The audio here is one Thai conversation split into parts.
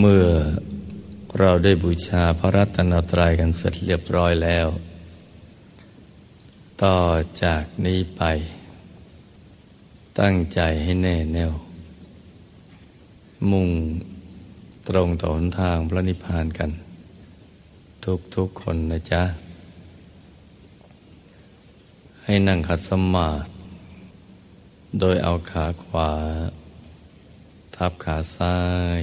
เมื่อเราได้บูชาพระรัตนตรัยกันเสร็จเรียบร้อยแล้ว ต่อจากนี้ไป ตั้งใจให้แน่แน่ว มุ่งตรงต่อหนทางพระนิพพานกัน ทุกทุกคนนะจ๊ะ ให้นั่งขัดสมาธิโดยเอาขาขวา ทับขาซ้าย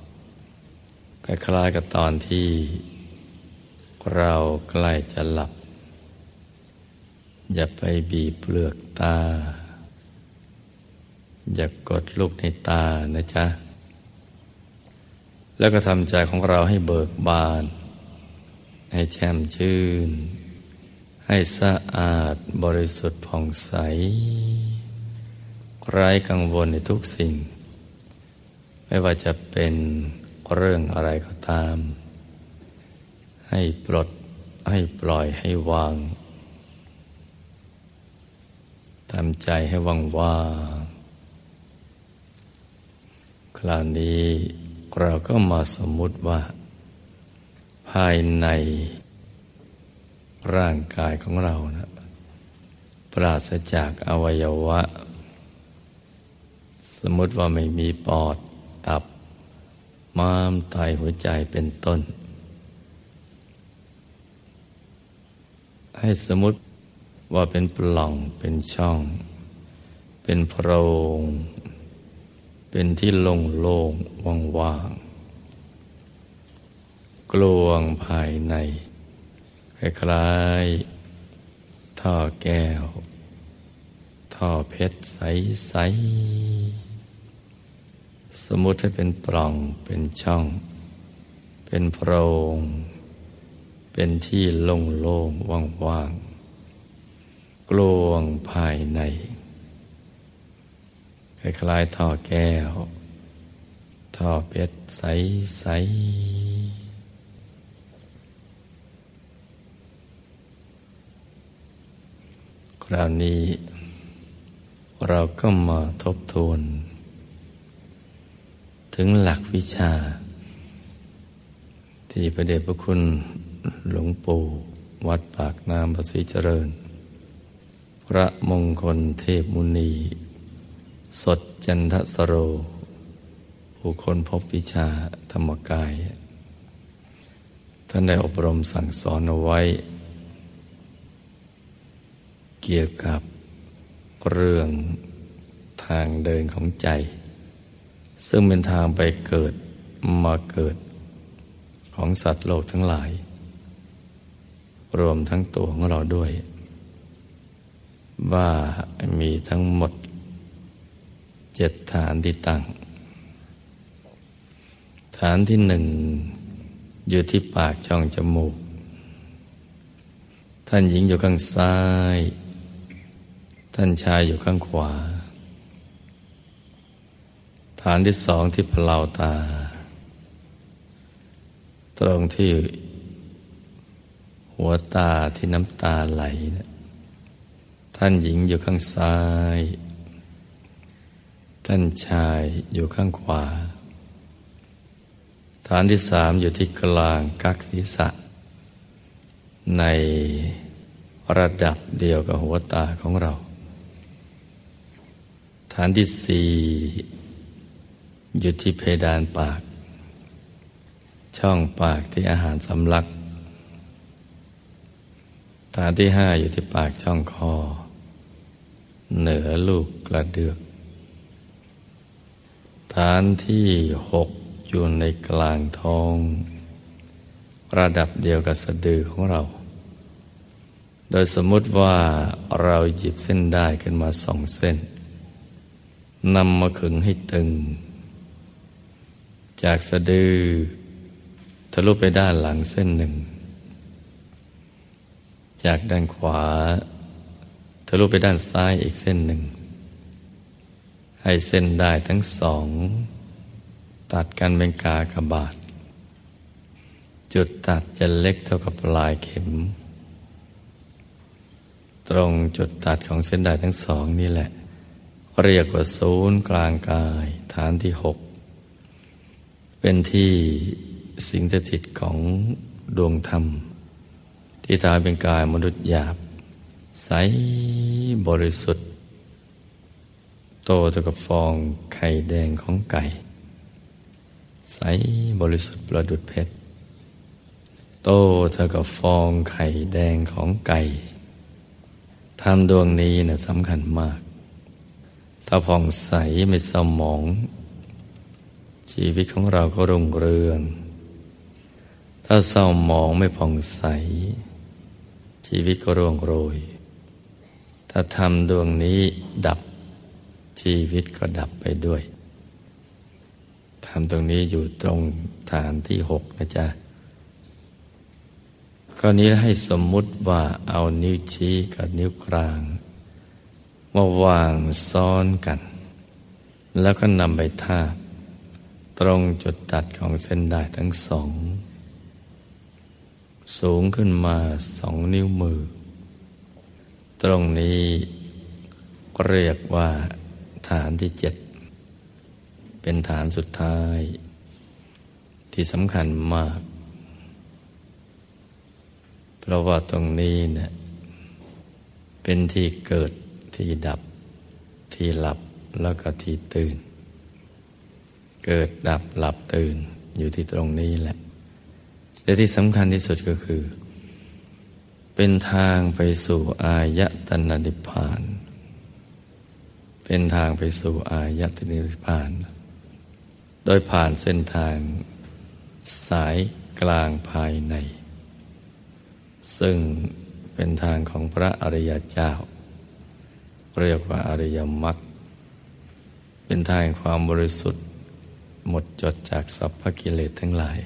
คล้ายๆกับตอนที่เราใกล้จะหลับ อย่าไปบีบเปลือกตา อย่ากกดลูกในตานะจ๊ะ แล้วก็ทำใจของเราให้เบิกบาน ให้แช่มชื่น ให้สะอาดบริสุทธิ์ผ่องใส ไร้กังวลในทุกสิ่ง ไม่ว่าจะเป็น เรื่องอะไรก็ตาม ให้ปลดให้ปล่อยให้วางทำใจให้ว่างว่างคราวนี้เราก็มาสมมุติว่า ภายในร่างกายของเรานะปราศจากอวัยวะ สมมติว่าไม่มีปอด ม้ามไตหัวใจเป็นต้น ให้สมมติว่าเป็นปล่องเป็นช่อง เป็นโพรง เป็นที่โล่งโล่งว่างๆกลวงภายใน คล้ายๆท่อแก้ว ท่อเพชรใสๆ สมมติให้เป็นปล่องเป็นช่อง เป็นโพรง เป็นที่โล่งๆว่างๆกลวงภายในคล้ายๆท่อแก้ว ท่อเพชรใสๆคราวนี้เราก็มาทบทวน ถึงหลักวิชา ที่พระเดชพระคุณหลวงปู่วัดปากน้ำภาษีเจริญ พระมงคลเทพมุนี สดจันทสโร ผู้คนพบวิชาธรรมกาย ท่านได้อบรมสั่งสอนเอาไว้ เกี่ยวกับเรื่องทางเดินของใจ ซึ่งเป็นทางไปเกิดมาเกิดของสัตว์โลกทั้งหลาย รวมทั้งตัวของเราด้วย ว่ามีทั้งหมดเจ็ดฐานที่ตั้ง ฐานที่หนึ่งอยู่ที่ปากช่องจมูก ท่านหญิงอยู่ข้างซ้าย ท่านชายอยู่ข้างขวา ฐานที่สองที่พลาวตา ตรงที่หัวตาที่น้ำตาไหลท่านหญิงอยู่ข้างซ้าย ท่านชายอยู่ข้างขวา ฐานที่สามอยู่ที่กลางกักศีรษะ ในระดับเดียวกับหัวตาของเรา ฐานที่สี่ อยู่ที่เพดานปาก ช่องปากที่อาหารสำลักฐานที่ห้าอยู่ที่ปากช่องคอ เหนือลูกกระเดือก ฐานที่หกอยู่ในกลางท้อง ระดับเดียวกับสะดือของเรา โดยสมมุติว่าเราหยิบเส้นได้ขึ้นมาสองเส้นนำมาขึงให้ตึง จากสะดือทะลุไปด้านหลังเส้นหนึ่ง จากด้านขวา ทะลุไปด้านซ้ายอีกเส้นหนึ่ง ให้เส้นได้ทั้งสอง ตัดกันเป็นกากบาท จุดตัดจะเล็กเท่ากับปลายเข็ม ตรงจุดตัดของเส้นได้ทั้งสองนี่แหละ เรียกว่าศูนย์กลางกายฐานที่หก เป็นที่สิงสถิตของดวงธรรม ที่ทายเป็นกายมนุษย์หยาบ ใสบริสุทธิ์ โตเท่ากับฟองไข่แดงของไก่ ใสบริสุทธิ์ประดุดเพชร โตเท่ากับฟองไข่แดงของไก่ทำดวงนี้นะสำคัญมาก ถ้าผ่องใสไม่เศร้าหมอง ชีวิตของเราก็รุ่งเรือง ถ้าเศร้าหมองไม่ผ่องใส ชีวิตก็ร่วงโรย ถ้าทำดวงนี้ดับชีวิตก็ดับไปด้วยทำตรงนี้อยู่ตรงฐานที่หกนะจ๊ะคราวนี้ให้สมมุติว่าเอานิ้วชี้กับนิ้วกลางมาวางซ้อนกัน แล้วก็นำไปทาบ ตรงจุดตัดของเส้นได้ทั้งสอง สูงขึ้นมาสองนิ้วมือ ตรงนี้เรียกว่าฐานที่เจ็ด เป็นฐานสุดท้าย ที่สำคัญมาก เพราะว่าตรงนี้เนะี่ยเป็นที่เกิดที่ดับ ที่หลับแล้วก็ที่ตื่น เกิดดับหลับตื่นอยู่ที่ตรงนี้แหละ แต่ที่สำคัญที่สุดก็คือ เป็นทางไปสู่อายตนะนิพพาน เป็นทางไปสู่อายตนะนิพพาน โดยผ่านเส้นทางสายกลางภายใน ซึ่งเป็นทางของพระอริยเจ้า เรียกว่าอริยมรรคเป็นทางความบริสุทธิ์ หมดจดจากสัพพกิเลสทั้งหลาย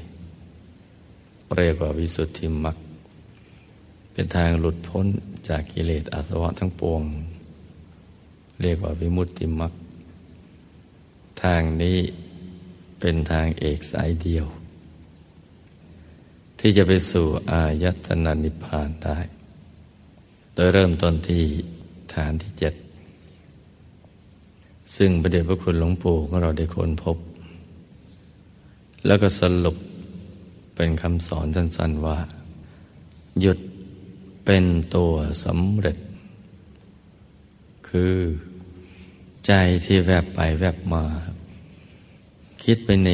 เรียกว่าวิสุทธิมรรคเป็นทางหลุดพ้นจากกิเลสอาสวะทั้งปวง เรียกว่าวิมุตติมรรคทางนี้เป็นทางเอกสายเดียว ที่จะไปสู่อายตนะนิพพานได้ โดยเริ่มต้นที่ฐานที่เจ็ดซึ่งประเดชพระคุณหลวงปู่ของเราได้ค้นพบ แล้วก็สรุปเป็นคำสอนสั้นๆว่า หยุดเป็นตัวสำเร็จ คือใจที่แวบไปแวบมา คิดไปใน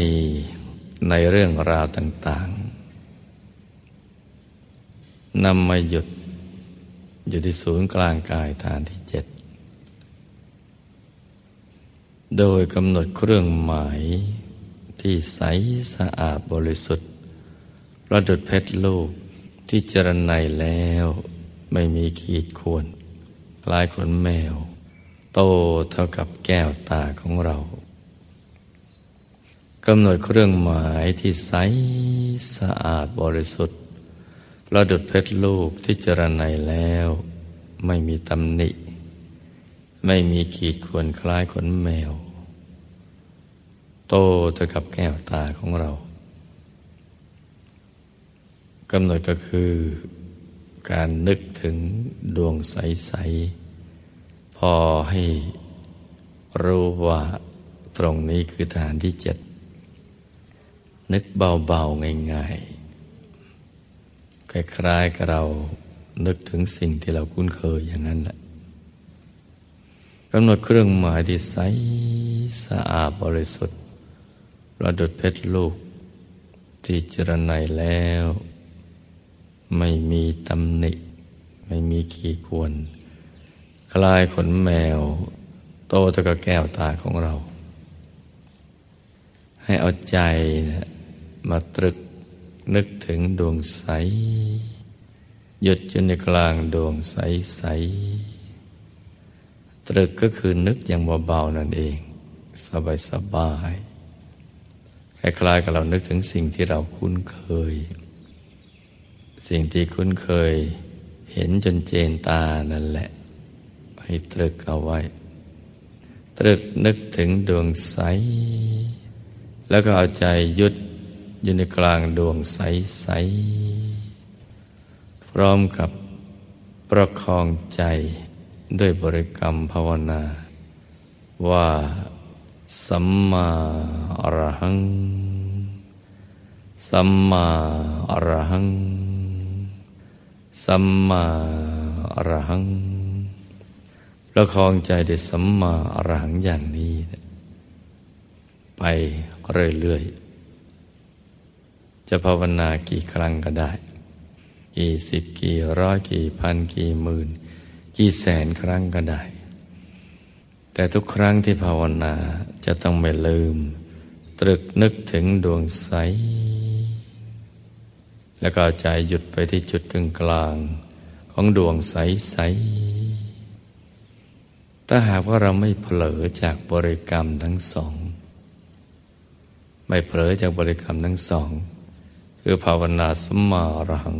ในเรื่องราวต่างๆนำมาหยุดอยู่ที่ศูนย์กลางกายฐานที่เจ็ด โดยกำหนดเครื่องหมาย ที่ใสสะอาดบริสุทธิ์ประดุดเพชรลูกที่เจรไนแล้วไม่มีขีดข่วนคล้ายขนแมว โตเท่ากับแก้วตาของเรากำหนดเครื่องหมายที่ใสสะอาดบริสุทธิ์ประดุดเพชรลูกที่เจรไนแล้ว ไม่มีตำหนิ ไม่มีขีดข่วนคล้ายขนแมว โตเท่ากับแก้วตาของเรากำหนดก็คือการนึกถึงดวงใส ๆ พอให้รู้ว่าตรงนี้คือฐานที่เจ็ด นึกเบา ๆ ง่าย ๆ คล้ายๆกับเรานึกถึงสิ่งที่เราคุ้นเคยอย่างนั้นแหละกำหนดเครื่องหมายที่ใสสะอาดบริสุทธิ์ ประดุดเพชรลูก ที่จรไนแล้ว ไม่มีตำหนิ ไม่มีขี้ควนคลายขนแมว โตตะกะแก้วตาของเรา ให้เอาใจนะมาตรึกนึกถึงดวงใส หยุดอยู่ในกลางดวงใสใสตรึกก็คือนึกอย่างเบาๆนั่นเอง สบายสบาย คล้ายๆกับเรานึกถึงสิ่งที่เราคุ้นเคย สิ่งที่คุ้นเคย เห็นจนเจนตานั่นแหละ ให้ตรึกเอาไว้ ตรึกนึกถึงดวงใส แล้วก็เอาใจยุดอยู่ในกลางดวงใสใสพร้อมกับประคองใจด้วยบริกรรมภาวนา ว่า สัมมาอรหัง สัมมาอรหัง สัมมาอรหังประคองใจด้วยสัมมาอรหังอย่างนี้ ไปเรื่อยๆ จะภาวนากี่ครั้งก็ได้ กี่สิบกี่ร้อยกี่พันกี่หมื่น กี่แสนครั้งก็ได้ แต่ทุกครั้งที่ภาวนาจะต้องไม่ลืม ตรึกนึกถึงดวงใส แล้วก็ใจหยุดไปที่จุดกึ่งกลาง ของดวงใสใสถ้าหากว่าเราไม่เผลอจากบริกรรมทั้งสอง ไม่เผลอจากบริกรรมทั้งสอง คือภาวนาสมารัง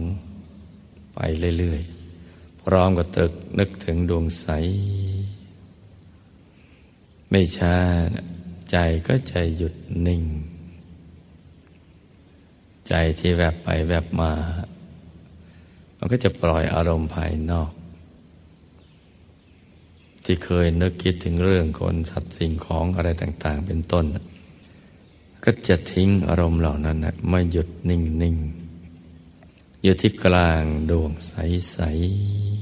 ไปเรื่อยๆ พร้อมกับตรึกนึกถึงดวงใส ไม่ช้าใจก็ใจหยุดนิ่ง ใจที่แวบไปแวบมา มันก็จะปล่อยอารมณ์ภายนอก ที่เคยนึกคิดถึงเรื่องคนสัตว์สิ่งของอะไรต่าง ๆ เป็นต้น ก็จะทิ้งอารมณ์เหล่านั้นนะไมาหยุดนิ่งนิ่งอยู่ที่กลางดวงใส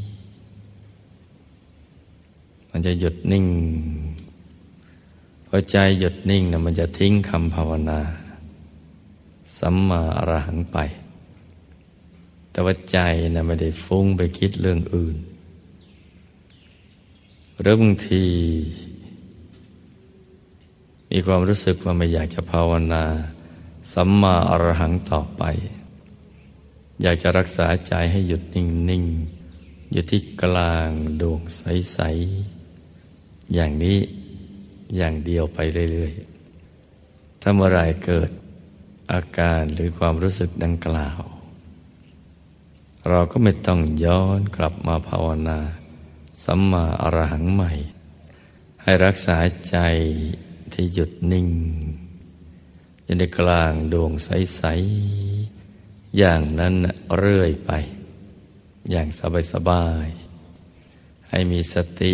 ๆ มันจะหยุดนิ่ง พอใจหยุดนิ่งนะมันจะทิ้งคำภาวนา สัมมาอรหังไป แต่ว่าใจนะไม่ได้ฟุ้งไปคิดเรื่องอื่น หรือบางที มีความรู้สึกว่าไม่อยากจะภาวนา สัมมาอรหังต่อไป อยากจะรักษาใจให้หยุดนิ่งนิ่งอยู่ที่กลางดวงใส ๆ อย่างนี้ อย่างเดียวไปเรื่อยๆ ถ้าเมื่อไรเกิดอาการหรือความรู้สึกดังกล่าว เราก็ไม่ต้องย้อนกลับมาภาวนาสัมมาอรหังใหม่ ให้รักษาใจที่หยุดนิ่งอยู่ในกลางดวงใส ๆ อย่างนั้นเรื่อยไป อย่างสบาย ๆ ให้มีสติ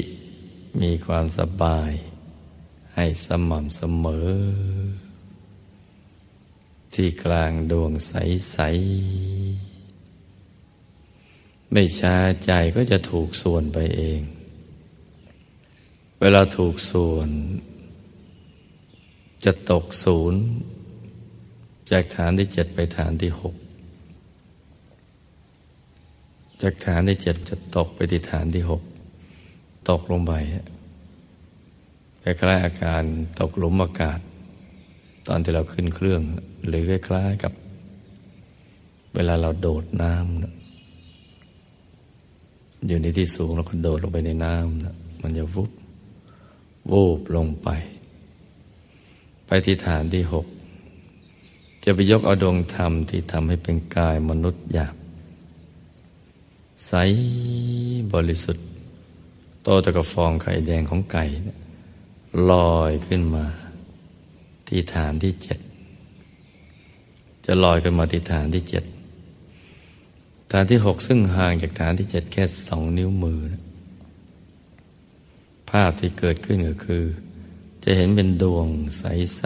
มีความสบาย ให้สม่ำเสมอ ที่กลางดวงใส ๆ ไม่ช้าใจก็จะถูกส่วนไปเอง เวลาถูกส่วน จะตกศูนย์ จากฐานที่เจ็ดไปฐานที่หกจากฐานที่เจ็ดจะตกไปที่ฐานที่หกตกลงไป คล้ายๆอาการตกหลุมอากาศ ตอนที่เราขึ้นเครื่อง หรือคล้ายๆกับ เวลาเราโดดน้ำอยู่ในที่สูงแล้วก็โดดลงไปในน้ำมันจะวุบวูบลงไป ไปที่ฐานที่หกจะไปยกเอาดวงธรรมที่ทำให้เป็นกายมนุษย์หยาบใสบริสุทธิ์ โตตะกฟองไข่แดงของไก่เนี่ย ลอยขึ้นมา ที่ฐานที่เจ็ดจะลอยขึ้นมาที่ฐานที่เจ็ดฐานที่หกซึ่งห่างจากฐานที่เจ็ดแค่สองนิ้วมือภาพที่เกิดขึ้นก็คือ จะเห็นเป็นดวงใส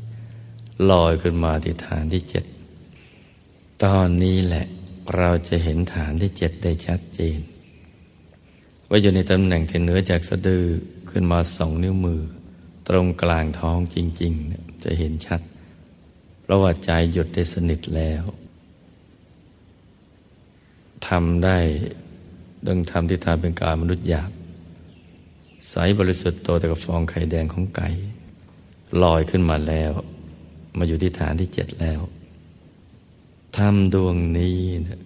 ๆ ลอยขึ้นมาที่ฐานที่เจ็ดตอนนี้แหละเราจะเห็นฐานที่เจ็ดได้ชัดเจน ว่าอยู่ในตำแหน่งที่เหนือจากสะดือ ขึ้นมาสองนิ้วมือ ตรงกลางท้องจริง ๆ จะเห็นชัด เพราะว่าใจหยุดได้สนิทแล้วทำได้ดังทำที่ทำเป็นการมนุษย์หยาบใสบริสุทธิ์โตแต่กับฟองไข่แดงของไก่ลอยขึ้นมาแล้ว มาอยู่ที่ฐานที่เจ็ดแล้วทำดวงนี้นะ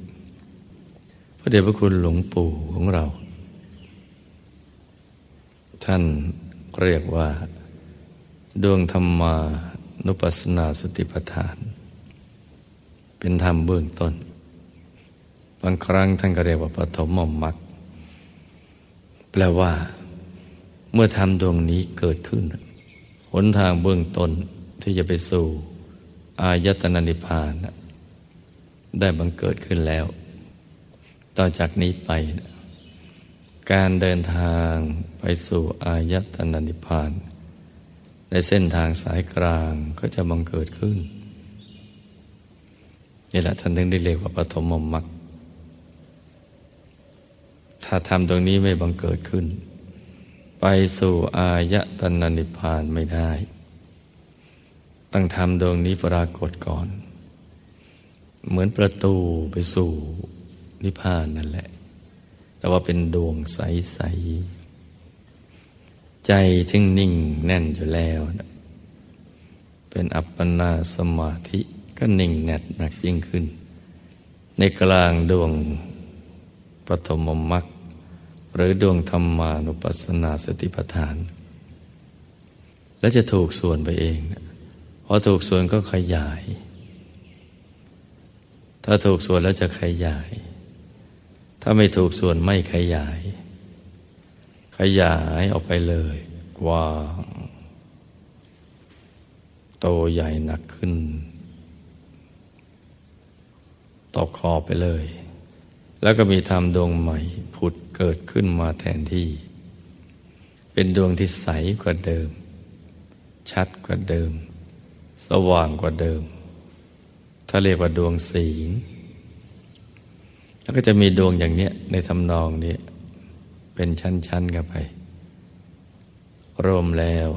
พระเดชพระคุณหลวงปู่ของเรา ท่านเรียกว่า ดวงธรรมานุปัสสนาสติปัฏฐาน เป็นธรรมเบื้องต้น บางครั้งท่านก็เรียกว่าปฐมมรรคแปลว่า เมื่อธรรมดวงนี้เกิดขึ้น หนทางเบื้องต้นที่จะไปสู่ อายตนะนิพพาน ได้บังเกิดขึ้นแล้ว ต่อจากนี้ไป การเดินทางไปสู่อายตนะนิพพาน ในเส้นทางสายกลางก็จะบังเกิดขึ้น นี่แหละท่านถึงได้เรียกว่าปฐมมรรคถ้าทำตรงนี้ไม่บังเกิดขึ้น ไปสู่อายตนะนิพพานไม่ได้ ต้องทำดวงนี้ปรากฏก่อน เหมือนประตูไปสู่นิพพานนั่นแหละ แต่ว่าเป็นดวงใส ๆ ใจทึ่งนิ่งแน่นอยู่แล้วนะเป็นอัปปนาสมาธิก็นิ่งแน่นหนักยิ่งขึ้น ในกลางดวงปฐมมรรคหรือดวงธรรมานุปัสสนาสติปัฏฐาน และจะถูกส่วนไปเองพอถูกส่วนก็ขยาย ถ้าถูกส่วนแล้วจะขยาย ถ้าไม่ถูกส่วนไม่ขยาย ขยายออกไปเลยกว้างโตใหญ่หนักขึ้นตกคอไปเลย แล้วก็มีธรรมดวงใหม่ผุดเกิดขึ้นมาแทนที่ เป็นดวงที่ใสกว่าเดิม ชัดกว่าเดิม สว่างกว่าเดิม ถ้าเรียกว่าดวงศีล แล้วก็จะมีดวงอย่างเนี้ยในทำนองนี้ เป็นชั้นๆกันไป รวมแล้ว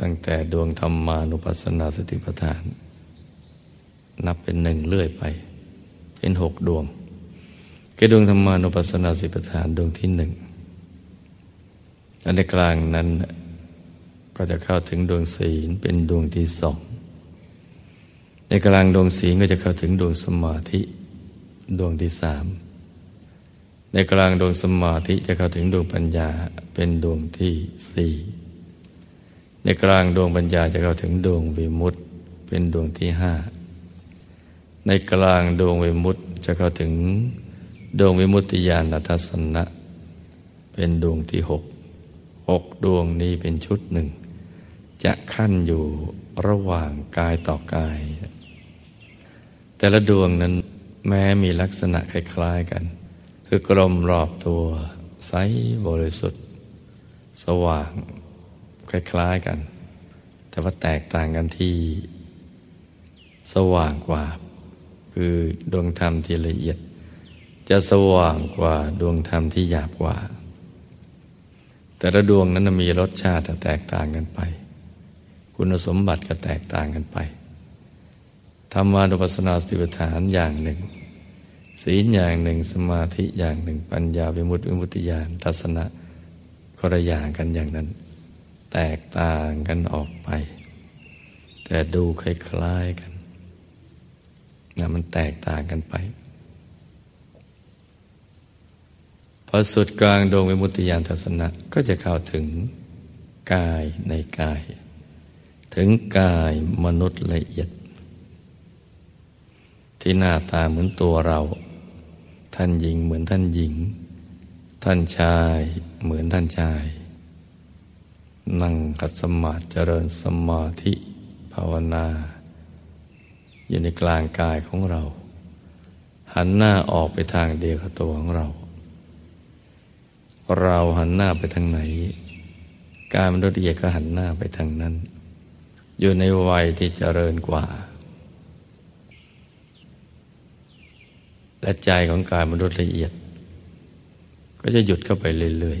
ตั้งแต่ดวงธรรมานุปัสสนาสติปัฏฐาน นับเป็นหนึ่งเลื่อยไป เป็นหกดวงคือดวงธรรมานุปัสสนาสติปัฏฐานดวงที่หนึ่งและในกลางนั้นก็จะเข้าถึงดวงศีลเป็นดวงที่สอง ในกลางดวงศีลก็จะเข้าถึงดวงสมาธิ ดวงที่สาม ในกลางดวงสมาธิจะเข้าถึงดวงปัญญาเป็นดวงที่สี่ในกลางดวงปัญญาจะเข้าถึงดวงวิมุตติเป็นดวงที่ห้าในกลางดวงวิมุตติจะเข้าถึงดวงวิมุตติญาณทัศนะ เป็นดวงที่หกหกดวงนี้เป็นชุดหนึ่ง จะขั้นอยู่ระหว่างกายต่อกาย แต่ละดวงนั้นแม้มีลักษณะคล้ายๆกัน คือกลมรอบตัวใสบริสุทธิ์ สว่างคล้ายๆกัน แต่ว่าแตกต่างกันที่ สว่างกว่า คือดวงธรรมที่ละเอียด จะสว่างกว่าดวงธรรมที่หยาบกว่า แต่ละดวงนั้นมีรสชาติแตกต่างกันไป คุณสมบัติก็แตกต่างกันไปธรรมานุปัสสนาสติปัฏฐานอย่างหนึ่ง ศีลอย่างหนึ่งสมาธิอย่างหนึ่ง ปัญญาวิมุตติวิมุตติญาณทัศนะก็ระอย่างกันอย่างนั้น แตกต่างกันออกไป แต่ดูคล้ายๆกันนะมันแตกต่างกันไปพอสุดกลางดวงวิมุตติญาณทัศนะก็จะเข้าถึงกายในกาย ถึงกายมนุษย์ละเอียด ที่หน้าตาเหมือนตัวเรา ท่านหญิงเหมือนท่านหญิง ท่านชายเหมือนท่านชาย นั่งกัดสมาธิเจริญสมาธิภาวนา อยู่ในกลางกายของเรา หันหน้าออกไปทางเดียวกับตัวของเรา เราหันหน้าไปทางไหน การมนุษย์ละเอียดก็หันหน้าไปทางนั้น อยู่ในวัยที่เจริญกว่า และใจของกายมนุษย์ละเอียด ก็จะหยุดเข้าไปเรื่อย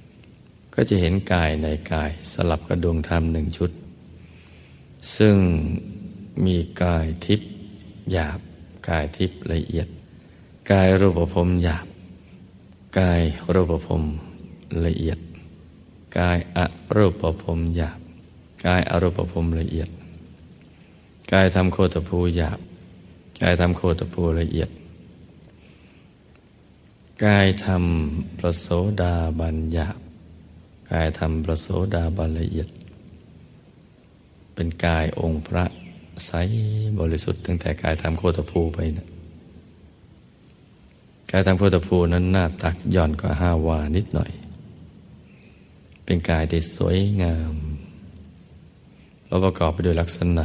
ๆ ก็จะเห็นกายในกายสลับกับดวงธรรมหนึ่งชุด ซึ่งมีกายทิพย์หยาบ กายทิพย์ละเอียด กายรูปภพหยาบ กายรูปภพละเอียด กายอรูปภพหยาบ กายอรูปภพละเอียด กายทำโคตภูหยาบ กายทำโคตภูละเอียด กายทำประโสดาบันหยาบกายทำประโสดาบันละเอียด เป็นกายองค์พระใสบริสุทธิ์ตั้งแต่กายทำโคตภูไปนะกายทำโคตภูนั้นหน้าตักย่อนกว่าห้าวานิดหน่อย เป็นกายที่สวยงามแล้วประกอบไปด้วยลักษณะ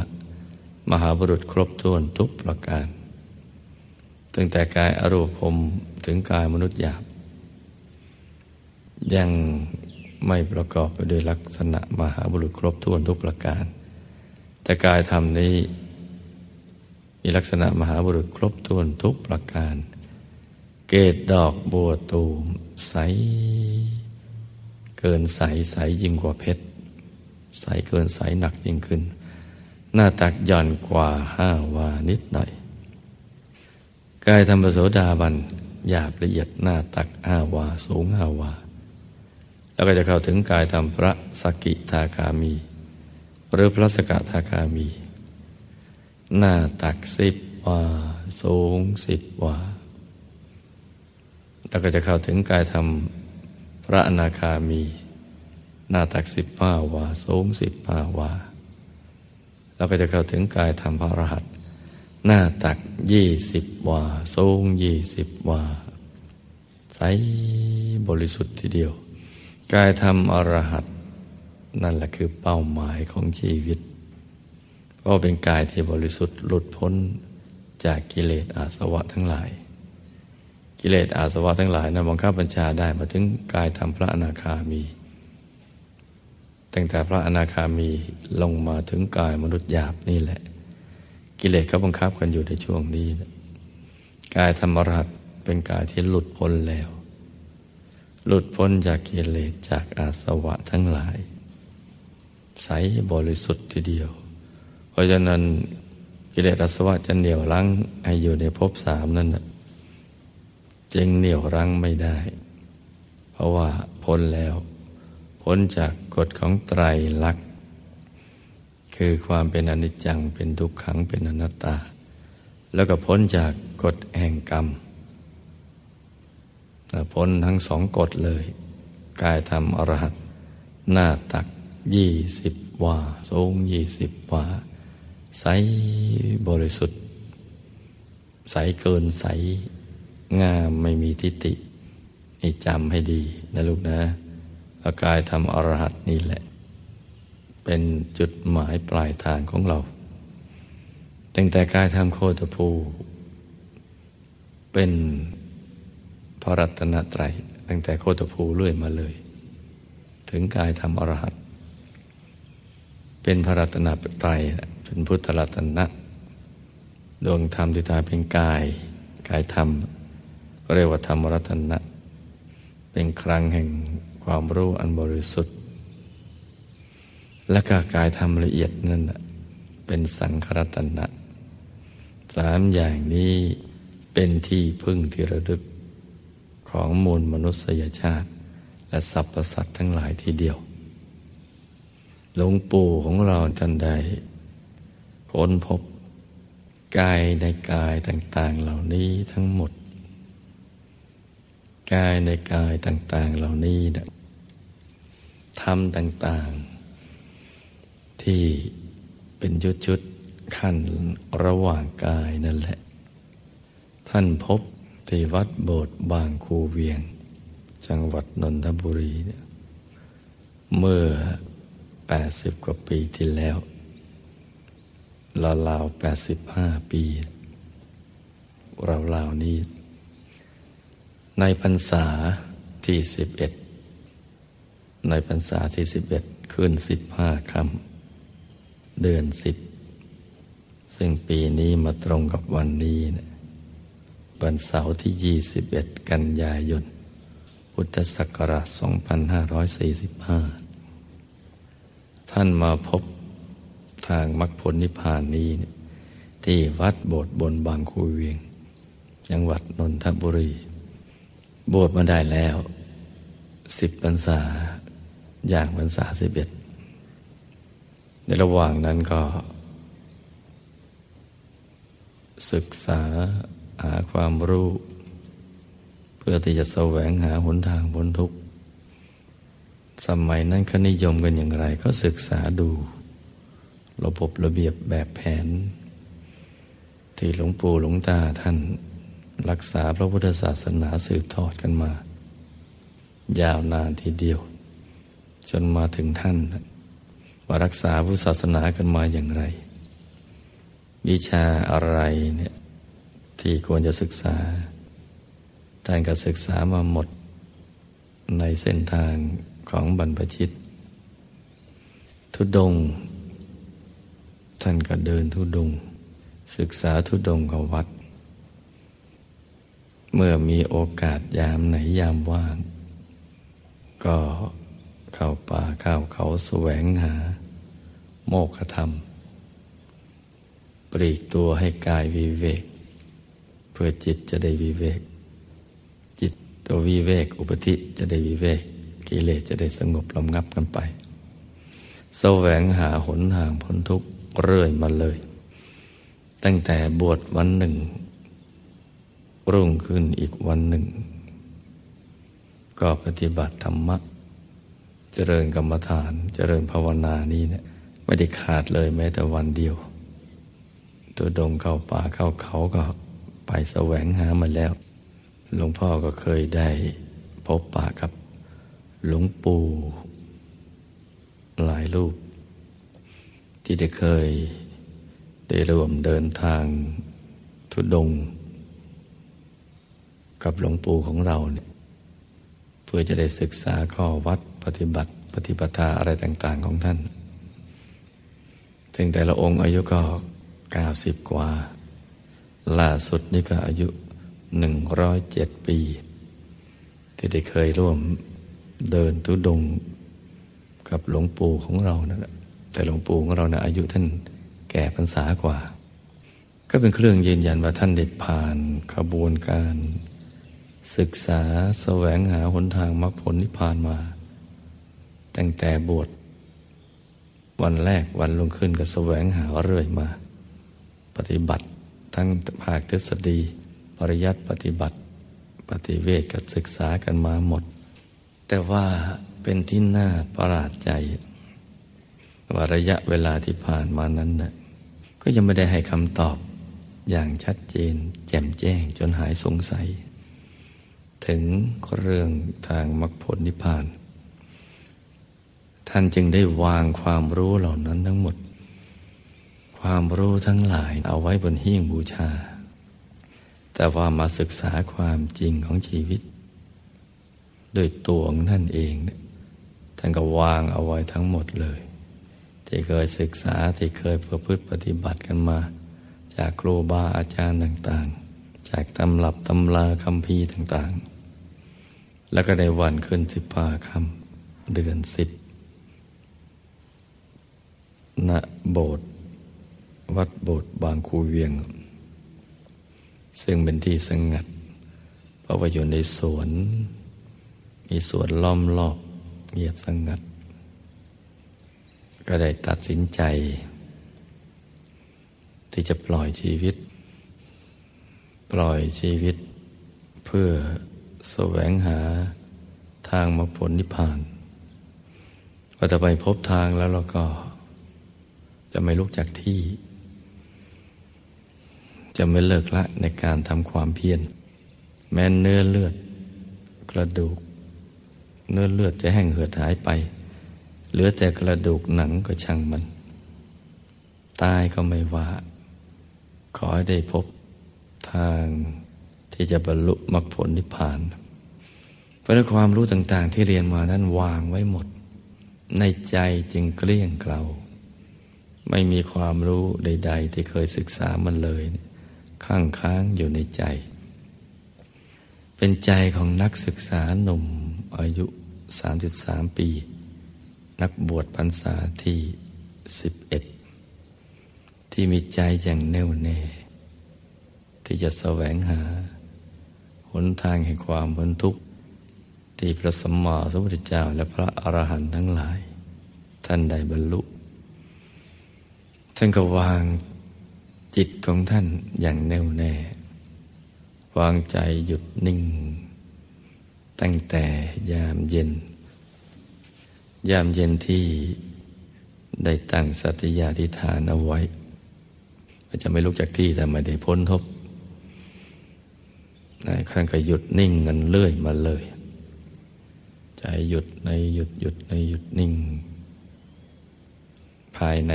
มหาบุรุษครบถ้วนทุกประการ ตั้งแต่กายอรูปภมถึงกายมนุษย์หยาบ ยังไม่ประกอบไปด้วยลักษณะมหาบุรุษครบถ้วนทุกประการ แต่กายธรรมนี้ มีลักษณะมหาบุรุษครบถ้วนทุกประการ เกตดอกบัวตูมใส เกินใสใสยิ่งกว่าเพชร ใสเกินใสหนักยิ่งขึ้น หน้าตักย่อนกว่าห้าวานิดหน่อย กายธรรมโสดาบันหยาบละเอียดหน้าตักห้าวา สูงห้าวา แล้วก็จะเข้าถึงกายธรรมพระสกิทาคามี หรือพระสกทาคามี หน้าตักสิบวา สูงสิบวา แล้วก็จะเข้าถึงกายธรรมพระอนาคามี หน้าตักสิบห้าวา สูงสิบห้าวาแล้วก็จะเข้าถึงกายธรรมพระรหัส หน้าตักยี่สิบวาสูงยี่สิบวาใสบริสุทธิ์ทีเดียว กายธรรมอรหัตนั่นแหละคือเป้าหมายของชีวิตเพราะเป็นกายที่บริสุทธิ์หลุดพ้นจากกิเลสอาสวะทั้งหลาย กิเลสอาสวะทั้งหลายนั้นบังคับบัญชาได้มาถึงกายธรรมพระอนาคามี ตั้งแต่พระอนาคามีลงมาถึงกายมนุษย์หยาบนี่แหละ กิเลสก็บังคับกันอยู่ในช่วงนี้นะกายธรรมรัตเป็นกายที่หลุดพ้นแล้ว หลุดพ้นจากกิเลสจากอาสวะทั้งหลาย ใสบริสุทธิ์ทีเดียว เพราะฉะนั้นกิเลสอาสวะจะเหนี่ยวรั้งให้อยู่ในภพสามนั้นจึงเหนี่ยวรั้งไม่ได้ เพราะว่าพ้นแล้ว พ้นจากกฎของไตรลักษณ คือความเป็นอนิจจังเป็นทุกขังเป็นอนัตตา แล้วก็พ้นจากกฎแห่งกรรมพ้นทั้งสองกฎเลยกายธรรมอรหัตหน้าตักยี่สิบวาสูงยี่สิบวาใสบริสุทธิ์ ใสเกินใสงามไม่มีทิฏฐินี่จำให้ดีนะลูกนะอากายธรรมอรหัตนี่แหละ เป็นจุดหมายปลายทางของเรา ตั้งแต่กายธรรมโคตภู เป็นพระรัตนตรัยตั้งแต่โคตภูเรื่อยมาเลย ถึงกายธรรมอรหัตเป็นพระรัตนตรัยเป็นพุทธรัตนะดวงธรรมที่ตาเป็นกาย กายธรรมก็เรียกว่าธรรมรัตนะ เป็นครั้งแห่งความรู้อันบริสุทธิ์ และก็กายธรรมละเอียดนั่นเป็นสังขรัตนะสามอย่างนี้เป็นที่พึ่งที่ระลึกของมูลมนุษยชาติ และสรรพสัตว์ทั้งหลายทีเดียว หลวงปู่ของเราท่านใดค้นพบกายในกายต่าง ๆเหล่านี้ทั้งหมด กายในกายต่าง ๆเหล่านี้นะทำต่าง ๆ ที่เป็นชุดๆขั้นระหว่างกายนั่นแหละ ท่านพบที่วัดโบสถ์บางคูเวียง จังหวัดนนทบุรีเนี่ยเมื่อ 80 กว่าปีที่แล้วราวๆ85 ปีเราล่านี้ ในพรรษาที่ 11 ในพรรษาที่ 11 ขึ้น 15คำ เดือน10ซึ่งปีนี้มาตรงกับวันนี้นะวันเสาร์ที่ 21 กันยายน พุทธศักราช 2545 ท่านมาพบทางมรรคผลนิพพานนี้ที่วัดโบสถ์บนบางคูเวียง จังหวัดนนทบุรี โบสถ์มาได้แล้วสิบพรรษา อย่างพรรษาสิบเอ็ด ในระหว่างนั้นก็ ศึกษาหาความรู้ เพื่อที่จะแสวงหาหนทางพ้นทุกข์ สมัยนั้นเขานิยมกันอย่างไร ก็ศึกษาดู ระบบระเบียบแบบแผน ที่หลวงปู่หลวงตาท่านรักษาพระพุทธศาสนาสืบทอดกันมา ยาวนานทีเดียว จนมาถึงท่าน ว่ารักษาพุทธศาสนากันมาอย่างไร วิชาอะไรเนี่ยที่ควรจะศึกษาท่านก็ศึกษามาหมดในเส้นทางของบรรพชิต ทุดง ท่านก็เดินทุดง ศึกษาทุดงกับวัด เมื่อมีโอกาสยามไหนยามว่าง ก็ เข้าป่าเข้าเขาแสวงหา โมกขธรรม ปรีกตัวให้กายวิเวก เพื่อจิตจะได้วิเวก จิตตัววิเวก อุปธิจะได้วิเวก กิเลสจะได้สงบลำงับกันไปแสวงหาหนทางพ้นทุกข์เรื่อยมาเลย ตั้งแต่บวชวันหนึ่ง รุ่งขึ้นอีกวันหนึ่ง ก็ปฏิบัติธรรมะ เจริญกรรมฐาน เจริญภาวนานี้เนะี่ยไม่ได้ขาดเลยแม้แต่วันเดียว ตัวดงเข้าป่าเข้าเขาก็ไปแสวงหามาแล้ว หลวงพ่อก็เคยได้พบปะกับหลวงปู่หลายรูป ที่ได้เคยได้ร่วมเดินทางทุดง กับหลวงปู่ของเราเนี่ยเพื่อจะได้ศึกษาข้อวัด ปฏิบัติปฏิปทาอะไรต่างๆของท่านถึงแต่ละองค์อายุก็เก้าสิบกว่า ล่าสุดนี่ก็อายุหนึ่งร้อยเจ็ดปี ที่ได้เคยร่วมเดินทุดงกับหลวงปู่ของเรานะแต่หลวงปู่ของเรานะอายุท่านแก่พรรษากว่า ก็เป็นเครื่องยืนยันว่าท่านได้ผ่านขบวนการ ศึกษาแสวงหาหนทางมรรคผลนิพพานมา ตั้งแต่บวชวันแรกวันลงขึ้นก็แสวงหาเรื่อยมา ปฏิบัติทั้งภาคทฤษฎี ปริยัติปฏิบัติ ปฏิเวทกับศึกษากันมาหมด แต่ว่าเป็นที่น่าประหลาดใจว่าระยะเวลาที่ผ่านมานั้นนะก็ยังไม่ได้ให้คำตอบอย่างชัดเจน แจ่มแจ้งจนหายสงสัย ถึงเรื่องทางมรรคผลนิพพาน ท่านจึงได้วางความรู้เหล่านั้นทั้งหมด ความรู้ทั้งหลายเอาไว้บนหิ้งบูชา แต่ว่ามาศึกษาความจริงของชีวิต โดยตัวของท่านเองท่านก็วางเอาไว้ทั้งหมดเลย ที่เคยศึกษาที่เคยประพฤติปฏิบัติกันมา จากครูบาอาจารย์ต่างๆ จากตำรับตำราคำพีต่างๆ แล้วก็ในวันขึ้นสิบปาคำเดือนสิบ ณโบสถ์วัดโบสถ์บางคูเวียง ซึ่งเป็นที่สงัด เพราะว่าอยู่ในสวน มีสวนล้อมรอบเงียบสงัด ก็ได้ตัดสินใจ ที่จะปล่อยชีวิต ปล่อยชีวิต เพื่อแสวงหาทางมรรคผลนิพพานพอจะไปพบทางแล้วเราก็ จะไม่ลุกจากที่ จะไม่เลิกละในการทำความเพียรแม้เนื้อเลือด กระดูก เนื้อเลือดจะแห้งเหือดหายไป เหลือแต่กระดูกหนังก็ช่างมัน ตายก็ไม่ว่า ขอให้ได้พบทางที่จะบรรลุมรรคผลนิพพานเพราะความรู้ต่างๆที่เรียนมานั้นวางไว้หมด ในใจจึงเกลี้ยงเกลา ไม่มีความรู้ใด ๆ ที่เคยศึกษามันเลยข้างค้างอยู่ในใจ เป็นใจของนักศึกษาหนุ่มอายุ 33 ปี นักบวชพรรษาที่ 11 ที่มีใจอย่างแน่วแน่ ที่จะแสวงหา หนทางแห่งความพ้นทุกข์ ที่พระสมมาสมุทรเจ้าและพระอรหันต์ทั้งหลาย ท่านได้บรรลุ ท่านก็วางจิตของท่านอย่างแน่วแน่ วางใจหยุดนิ่ง ตั้งแต่ยามเย็น ยามเย็นที่ได้ตั้งสัตยาธิฐานเอาไว้จะไม่ลุกจากที่แต่ไม่ได้พ้นทบนายขั้นก็หยุดนิ่งเงินเลื่อยมาเลย ใจหยุดในหยุดหยุดในหยุดนิ่ง ภายใน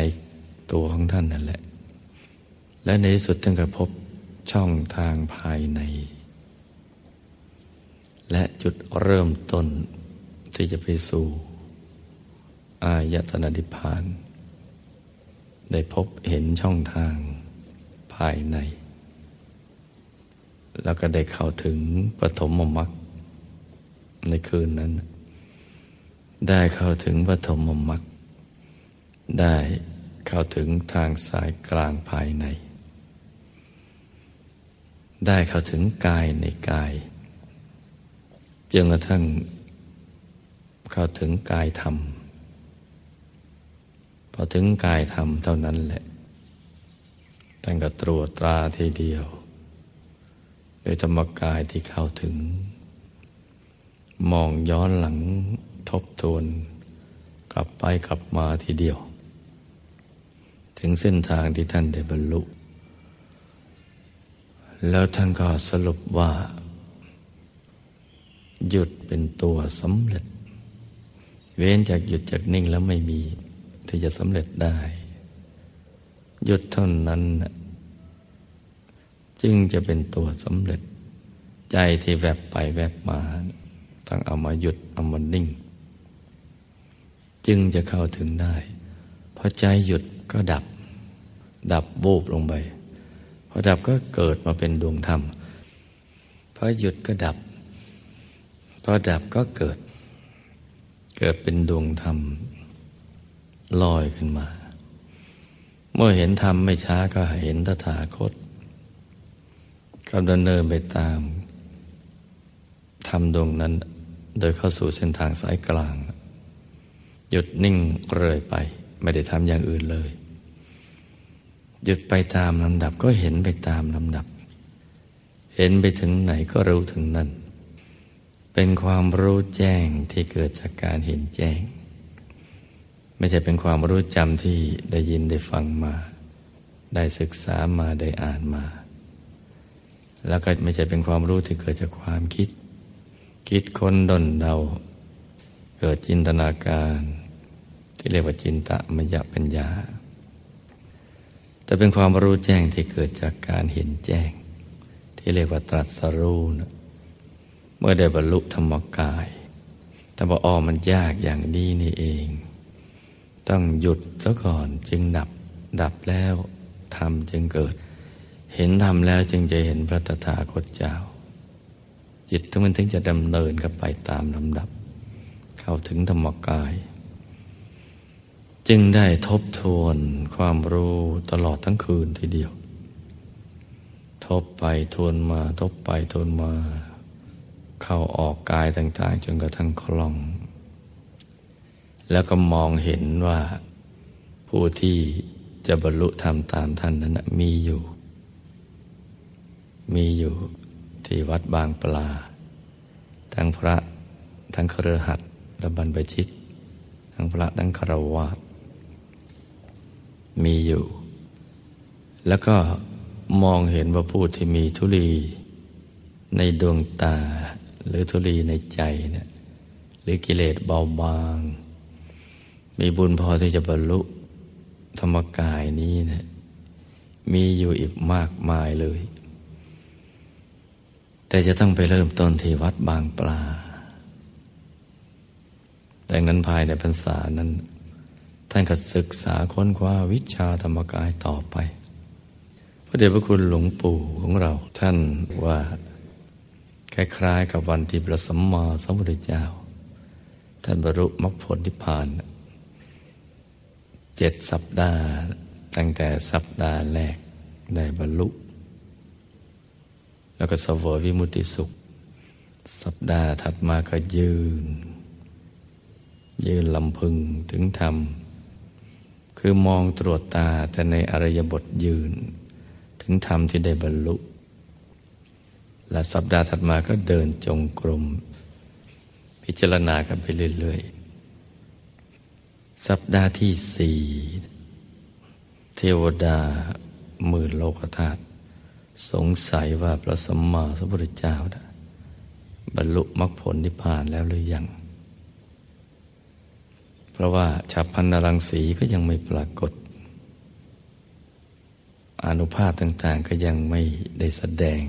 ตัวของท่านนั่นแหละ และในที่สุดท่านก็พบช่องทางภายใน และจุดเริ่มต้นที่จะไปสู่ อายตนะนิพพาน ได้พบเห็นช่องทางภายใน แล้วก็ได้เข้าถึงปฐมมรรคในคืนนั้น ได้เข้าถึงปฐมมรรคได้ เข้าถึงทางสายกลางภายใน ได้เข้าถึงกายในกายจนกระทั่งเข้าถึงกายธรรม พอถึงกายธรรมเท่านั้นแหละท่านก็ตรวจตราทีเดียว โดยธรรมกายที่เข้าถึง มองย้อนหลังทบทวน กลับไปกลับมาทีเดียว ถึงเส้นทางที่ท่านได้บรรลุ แล้วท่านก็สรุปว่า หยุดเป็นตัวสำเร็จ เว้นจากหยุดจากนิ่งแล้วไม่มีที่จะสำเร็จได้ หยุดเท่านั้นจึงจะเป็นตัวสำเร็จ ใจที่แวบไปแวบมา ต้องเอามาหยุดเอามานิ่ง จึงจะเข้าถึงได้พอใจหยุดก็ดับ ดับวูบลงไปพอดับก็เกิดมาเป็นดวงธรรมพอหยุดก็ดับพอดับก็เกิด เกิดเป็นดวงธรรมลอยขึ้นมา เมื่อเห็นธรรมไม่ช้าก็เห็นตถาคตกำลังเนินไปตามธรรมดวงนั้น โดยเข้าสู่เส้นทางสายกลาง หยุดนิ่งเรื่อยไป ไม่ได้ทำอย่างอื่นเลย หยุดไปตามลำดับก็เห็นไปตามลำดับ เห็นไปถึงไหนก็รู้ถึงนั่น เป็นความรู้แจ้งที่เกิดจากการเห็นแจ้ง ไม่ใช่เป็นความรู้จำที่ได้ยินได้ฟังมา ได้ศึกษามาได้อ่านมา แล้วก็ไม่ใช่เป็นความรู้ที่เกิดจากความคิด คิดค้นดนเดา เกิดจินตนาการ ที่เรียกว่าจินตะมยปัญญา แต่เป็นความรู้แจ้งที่เกิดจากการเห็นแจ้ง ที่เรียกว่าตรัสรู้นะเมื่อได้บรรลุธรรมกาย แต่บอกอ๋อมันยากอย่างนี้นี่เอง ต้องหยุดซะก่อนจึงดับ ดับแล้วธรรมจึงเกิด เห็นธรรมแล้วจึงจะเห็นพระตถาคตเจ้า จิตทั้งมันถึงจะดำเนินกันไปตามลำดับ เข้าถึงธรรมกาย จึงได้ทบทวนความรู้ตลอดทั้งคืนทีเดียว ทบไปทวนมา ทบไปทวนมา เข้าออกกายต่างๆ จนกระทั่งคล่อง แล้วก็มองเห็นว่า ผู้ที่จะบรรลุธรรมตามท่านนั้นมีอยู่ มีอยู่ที่วัดบางปลา ทั้งพระทั้งเครือขัดและบรรพชิต ทั้งพระทั้งคารวาส มีอยู่ แล้วก็มองเห็นว่าผู้ที่มีทุลีในดวงตา หรือทุลีในใจเนี่ยหรือกิเลสเบาบาง มีบุญพอที่จะบรรลุธรรมกายนี้นะมีอยู่อีกมากมายเลย แต่จะต้องไปเริ่มต้นที่วัดบางปลาดังนั้นภายในพรรษานั้น ท่านก็ศึกษาค้นคว้าวิชาธรรมกายต่อไป พระเดชพระคุณหลวงปู่ของเราท่านว่า คล้ายๆกับวันที่พระสัมมาสัมพุทธเจ้า ท่านบรรลุมรรคผลนิพพานเจ็ดสัปดาห์ ตั้งแต่สัปดาห์แรกได้บรรลุ แล้วก็สวยวิมุติสุข สัปดาห์ถัดมาก็ยืน ยืนลำพึงถึงธรรม คือมองตรวจตาแต่ในอริยบทยืน ถึงธรรมที่ได้บรรลุ และสัปดาห์ถัดมาก็เดินจงกรม พิจารณากันไปเรื่อยๆ สัปดาห์ที่สี่เทวดาหมื่นโลกธาตุสงสัยว่าพระสัมมาสัมพุทธเจ้านะบรรลุมรรคผลนิพพานแล้วหรือยัง ราะว่าฉับพันนรังสีก็ยังไม่ปรากฏ อนุภาพต่าง ๆ ก็ยังไม่ได้แสดง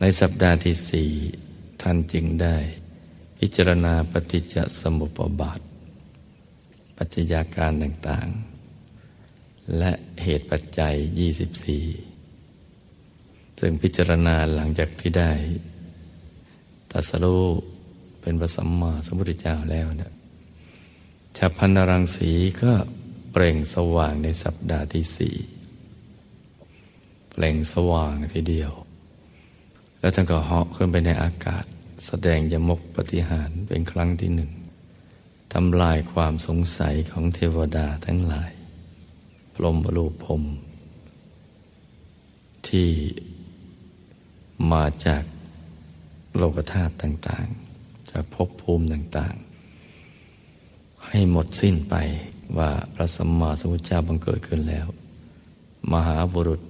ในสัปดาห์ที่สี่ท่านจึงได้ พิจารณาปฏิจจสมุปบาท ปัจจัยาการต่าง ๆ และเหตุปัจจัย 24 ซึ่งพิจารณาหลังจากที่ได้ตัสรู้เป็นพระสัมมาสัมพุทธเจ้าแล้วเนี่ย ฉับพันรังสีก็เปล่งสว่างในสัปดาห์ที่สี่เปล่งสว่างทีเดียว แล้วท่านก็เหาะขึ้นไปในอากาศ แสดงยมกปฏิหารเป็นครั้งที่หนึ่งทำลายความสงสัยของเทวดาทั้งหลาย พรมรูปพรม ที่มาจากโลกธาตุต่างๆ จากภพภูมิต่างๆ ให้หมดสิ้นไปว่าพระสัมมาสัมพุทธเจ้าบังเกิดขึ้นแล้ว มหาบุรุษ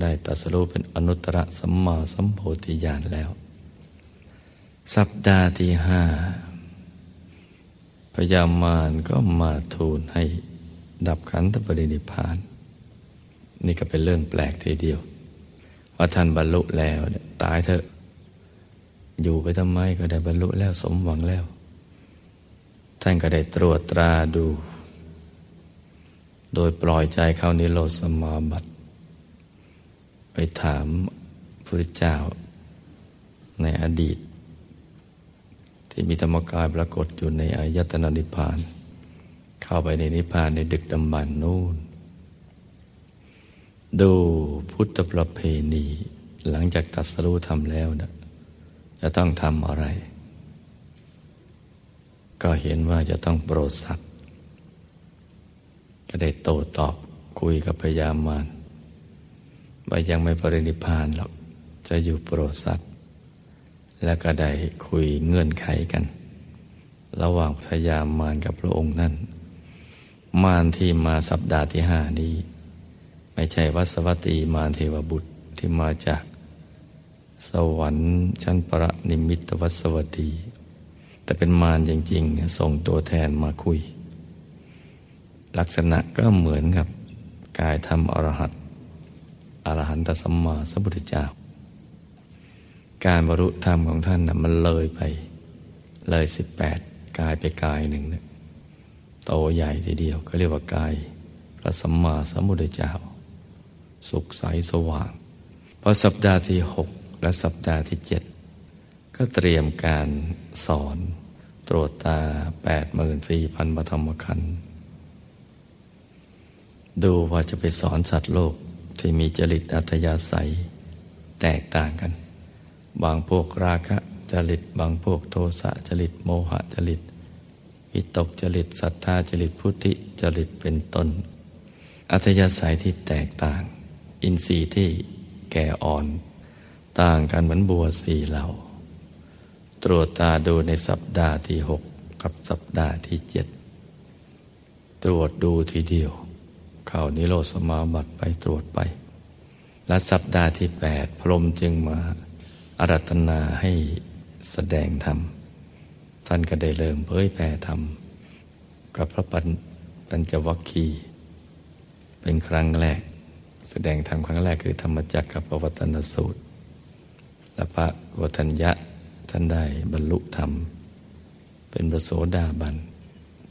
ได้ตรัสรู้เป็นอนุตตรสัมมาสัมโพธิญาณแล้ว สัปดาห์ที่ห้าพยามารก็มาทูลให้ดับขันธปรินิพาน นี่ก็เป็นเรื่องแปลกทีเดียว ว่าท่านบรรลุแล้วตายเถอะ อยู่ไปทำไมก็ได้บรรลุแล้วสมหวังแล้ว ท่านก็ได้ตรวจตราดู โดยปล่อยใจเข้านิโรธสมาบัติไปถามพระเจ้าในอดีต ที่มีธรรมกายปรากฏอยู่ในอายตนะนิพพาน เข้าไปในนิพพานในดึกดำบรรนู่น ดูพุทธประเพณีหลังจากตัดสรู้ทำแล้วนะจะต้องทำอะไร ก็เห็นว่าจะต้องโปรดสัตว์ ก็ได้โตตอบคุยกับพยามารว่ายังไม่ปรินิพานหรอก จะอยู่โปรดสัตว์ แล้วก็ได้คุยเงื่อนไขกัน ระหว่างพยามารกับพระองค์นั่น มารที่มาสัปดาห์ที่ห้านี้ ไม่ใช่วัสวัตีมารเทวบุตรที่มาจาก สวรรค์ชั้นประนิมิตวัสวัตี แต่เป็นมารจริงๆ ส่งตัวแทนมาคุย ลักษณะก็เหมือนกับกายธรรมอรหัตอรหันตสัมมาสัมพุทธเจ้า การบรรลุธรรมของท่านนะมันเลยไป เลยสิบแปดกายไปกายหนึ่งนะโตใหญ่ทีเดียวเขาเรียกว่ากาย พระสัมมาสัมพุทธเจ้า สุขใสสว่าง พอสัปดาห์ที่หกและสัปดาห์ที่เจ็ด ก็เตรียมการสอนตรวจตาแปดหมื่นสี่พันปฐมคันดูว่าจะไปสอนสัตว์โลกที่มีจริตอัธยาศัย แตกต่างกัน บางพวกราคะจริต บางพวกโทสะจริต โมหะจริตวิตกจริตศรัทธาจริตพุทธิจริตเป็นต้น อัธยาศัยที่แตกต่าง อินทรีย์ที่แก่อ่อน ต่างกันเหมือนบัวสี่เหล่า ตรวจตาดูในสัปดาห์ที่หกกับสัปดาห์ที่เจ็ดตรวจดูทีเดียว เข้านิโรธสมาบัติไปตรวจไป และสัปดาห์ที่แปดพรมจึงมาอารัตนาให้แสดงธรรม ท่านก็ได้เริ่มเผยแผ่ธรรม กับพระปัญปัญจวัคคีเป็นครั้งแรก แสดงธรรมครั้งแรกคือธรรมจักรกับปวัตนสูตรและพระวัฒนยะ ท่านได้บรรลุธรรม เป็นประโสดาบัน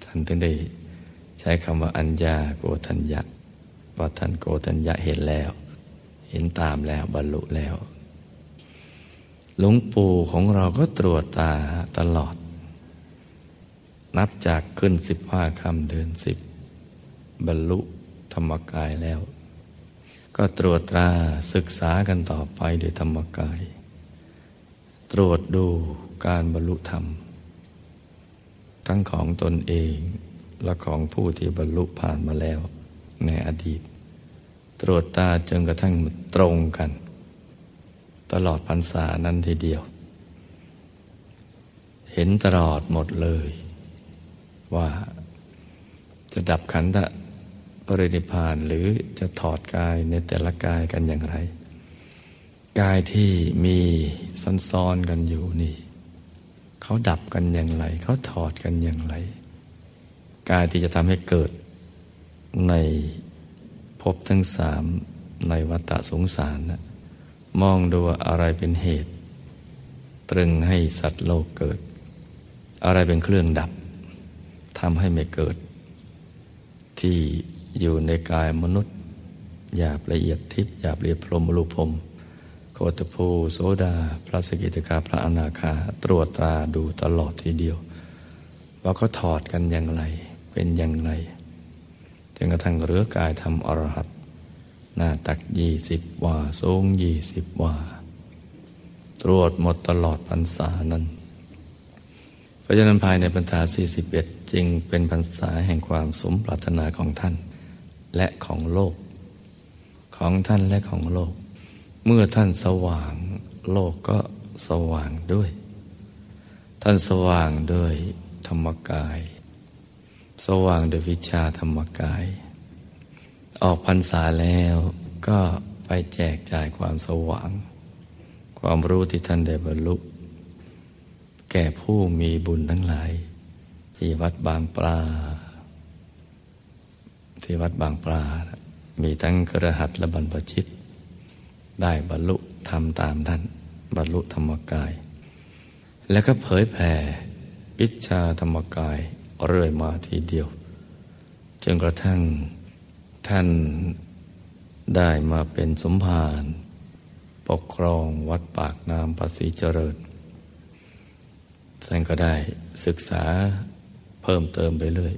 ท่านถึงได้ใช้คำว่าอัญญาโกทัญญะว่าท่านโกทัญญะเห็นแล้ว เห็นตามแล้วบรรลุแล้ว หลวงปู่ของเราก็ตรวจตาตลอด นับจากขึ้นสิบห้าคำเดือนสิบบรรลุธรรมกายแล้ว ก็ตรวจตราศึกษากันต่อไปโดยธรรมกาย ตรวจดูการบรรลุธรรม ทั้งของตนเองและของผู้ที่บรรลุผ่านมาแล้วในอดีต ตรวจตาจนกระทั่งตรงกัน ตลอดพรรษานั้นทีเดียว เห็นตลอดหมดเลย ว่าจะดับขันธปรินิพานหรือจะถอดกายในแต่ละกายกันอย่างไร กายที่มีซ้อนๆกันอยู่นี่ เขาดับกันอย่างไร เขาถอดกันอย่างไร กายที่จะทำให้เกิดในภพทั้งสามในวัฏสงสารนะมองดูว่าอะไรเป็นเหตุ ตรึงให้สัตว์โลกเกิด อะไรเป็นเครื่องดับทำให้ไม่เกิด ที่อยู่ในกายมนุษย์หยาบละเอียดทิพย์หยาบละเอียดพรมรูปพรม โคตภูโสดา พระสกิตกาพระอนาคา ตรวจตราดูตลอดทีเดียว ว่าเขาถอดกันอย่างไร เป็นอย่างไรจนกระทั่งเรือกายทำอรหัตหน้าตักยี่สิบวาสูงยี่สิบวาตรวจหมดตลอดพรรษานั้น เพราะฉะนั้นภายในพรรษา 41 จึงเป็นพรรษาแห่งความสมปรารถนาของท่าน และของโลก ของท่านและของโลก เมื่อท่านสว่างโลกก็สว่างด้วย ท่านสว่างด้วยธรรมกาย สว่างด้วยวิชาธรรมกาย ออกพรรษาแล้วก็ไปแจกจ่ายความสว่าง ความรู้ที่ท่านได้บรรลุ แก่ผู้มีบุญทั้งหลาย ที่วัดบางปลา ที่วัดบางปลา มีทั้งกระหัตและบรรพชิต ได้บรรลุทำตามท่าน บรรลุธรรมกาย แล้วก็เผยแผ่วิชาธรรมกายเรื่อยมาทีเดียว จนกระทั่งท่านได้มาเป็นสมภารปกครองวัดปากน้ำภาษีเจริญ ท่านก็ได้ศึกษาเพิ่มเติมไปเรื่อย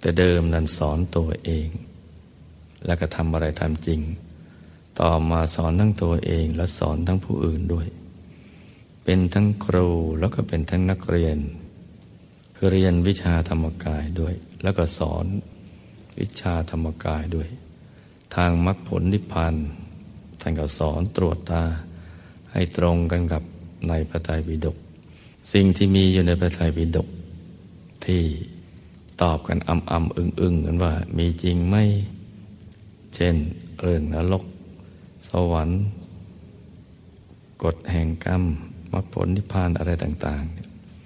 แต่เดิมนั้นสอนตัวเอง แล้วก็ทำอะไรทำจริง ต่อมาสอนทั้งตัวเองและสอนทั้งผู้อื่นด้วย เป็นทั้งครูแล้วก็เป็นทั้งนักเรียน คือเรียนวิชาธรรมกายด้วย แล้วก็สอนวิชาธรรมกายด้วย ทางมรรคผลนิพพานท่านก็สอนตรวจตา ให้ตรงกันกับในพระไตรปิฎกสิ่งที่มีอยู่ในพระไตรปิฎกที่ตอบกันอ่ำอ่ำอึ้งอึ้งกันว่า มีจริงไหมเช่น เรื่องนรก สวรรค์กฎแห่งกรรมมรรคผลนิพพานอะไรต่าง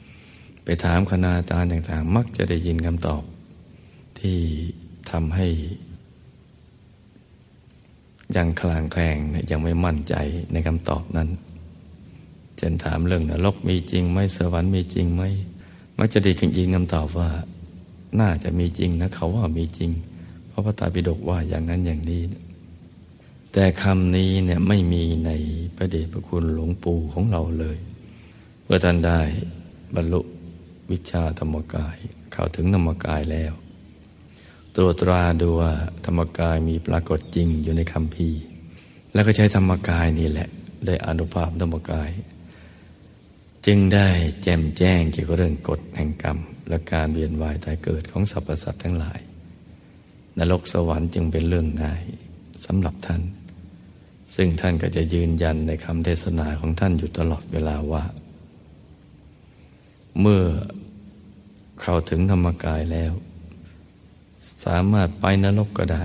ๆ ไปถามคณาจารย์ต่างๆ มักจะได้ยินคำตอบ ที่ทำให้ยังคลางแคลงยังไม่มั่นใจในคำตอบนั้นเช่นถามเรื่องนรกมีจริงไหมสวรรค์มีจริงไหมมักจะได้ยินคำตอบว่า น่าจะมีจริงนะเขาว่ามีจริง เพราะพระตาปิฎกว่าอย่างนั้นอย่างนี้ แต่คำนี้เนี่ยไม่มีในพระเดชพระคุณหลวงปู่ของเราเลยเมื่อท่านได้บรรลุวิชาธรรมกายเข้าถึงธรรมกายแล้ว ตรวจตราดูว่าธรรมกายมีปรากฏจริงอยู่ในคำพีแล้วก็ใช้ธรรมกายนี่แหละ ได้อนุภาพธรรมกาย จึงได้แจ่มแจ้งเกี่ยวกับเรื่องกฎแห่งกรรม และการเวียนว่ายตายเกิดของสรรพสัตว์ทั้งหลายนรกสวรรค์จึงเป็นเรื่องง่ายสำหรับท่าน ซึ่งท่านก็จะยืนยันในคำเทศนาของท่านอยู่ตลอดเวลาว่า เมื่อเข้าถึงธรรมกายแล้ว สามารถไปนรกก็ได้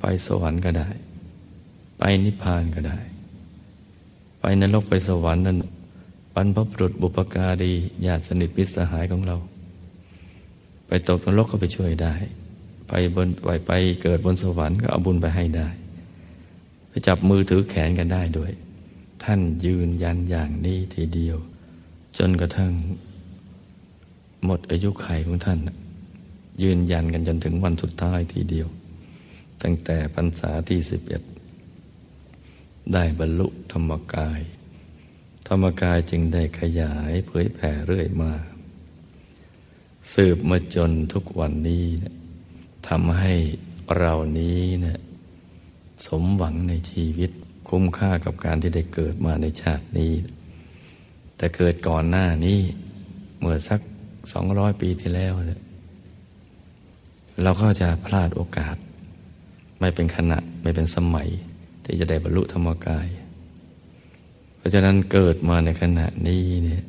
ไปสวรรค์ก็ได้ ไปนิพพานก็ได้ ไปนรกไปสวรรค์นั้นรรพบุรุษบุปการีญาติสนิทมิตรสหายของเรา ไปตกนรกก็ไปช่วยได้ ไปบนไปไปเกิดบนสวรรค์ก็เอาบุญไปให้ได้ ไปจับมือถือแขนกันได้ด้วย ท่านยืนยันอย่างนี้ทีเดียว จนกระทั่ง หมดอายุไขของท่าน ยืนยันกันจนถึงวันสุดท้ายทีเดียว ตั้งแต่พรรษาที่สิบเอ็ดได้บรรลุธรรมกาย ธรรมกายจึงได้ขยายเผยแผ่เรื่อยมา สืบมาจนทุกวันนี้นะทำให้เรานี้นะ สมหวังในชีวิต คุ้มค่ากับการที่ได้เกิดมาในชาตินี้ แต่เกิดก่อนหน้านี้ เมื่อสักสองร้อยปีที่แล้วเนี่ยเราก็จะพลาดโอกาส ไม่เป็นขณะไม่เป็นสมัย ที่จะได้บรรลุธรรมกาย เพราะฉะนั้นเกิดมาในขณะนี้เนี่ย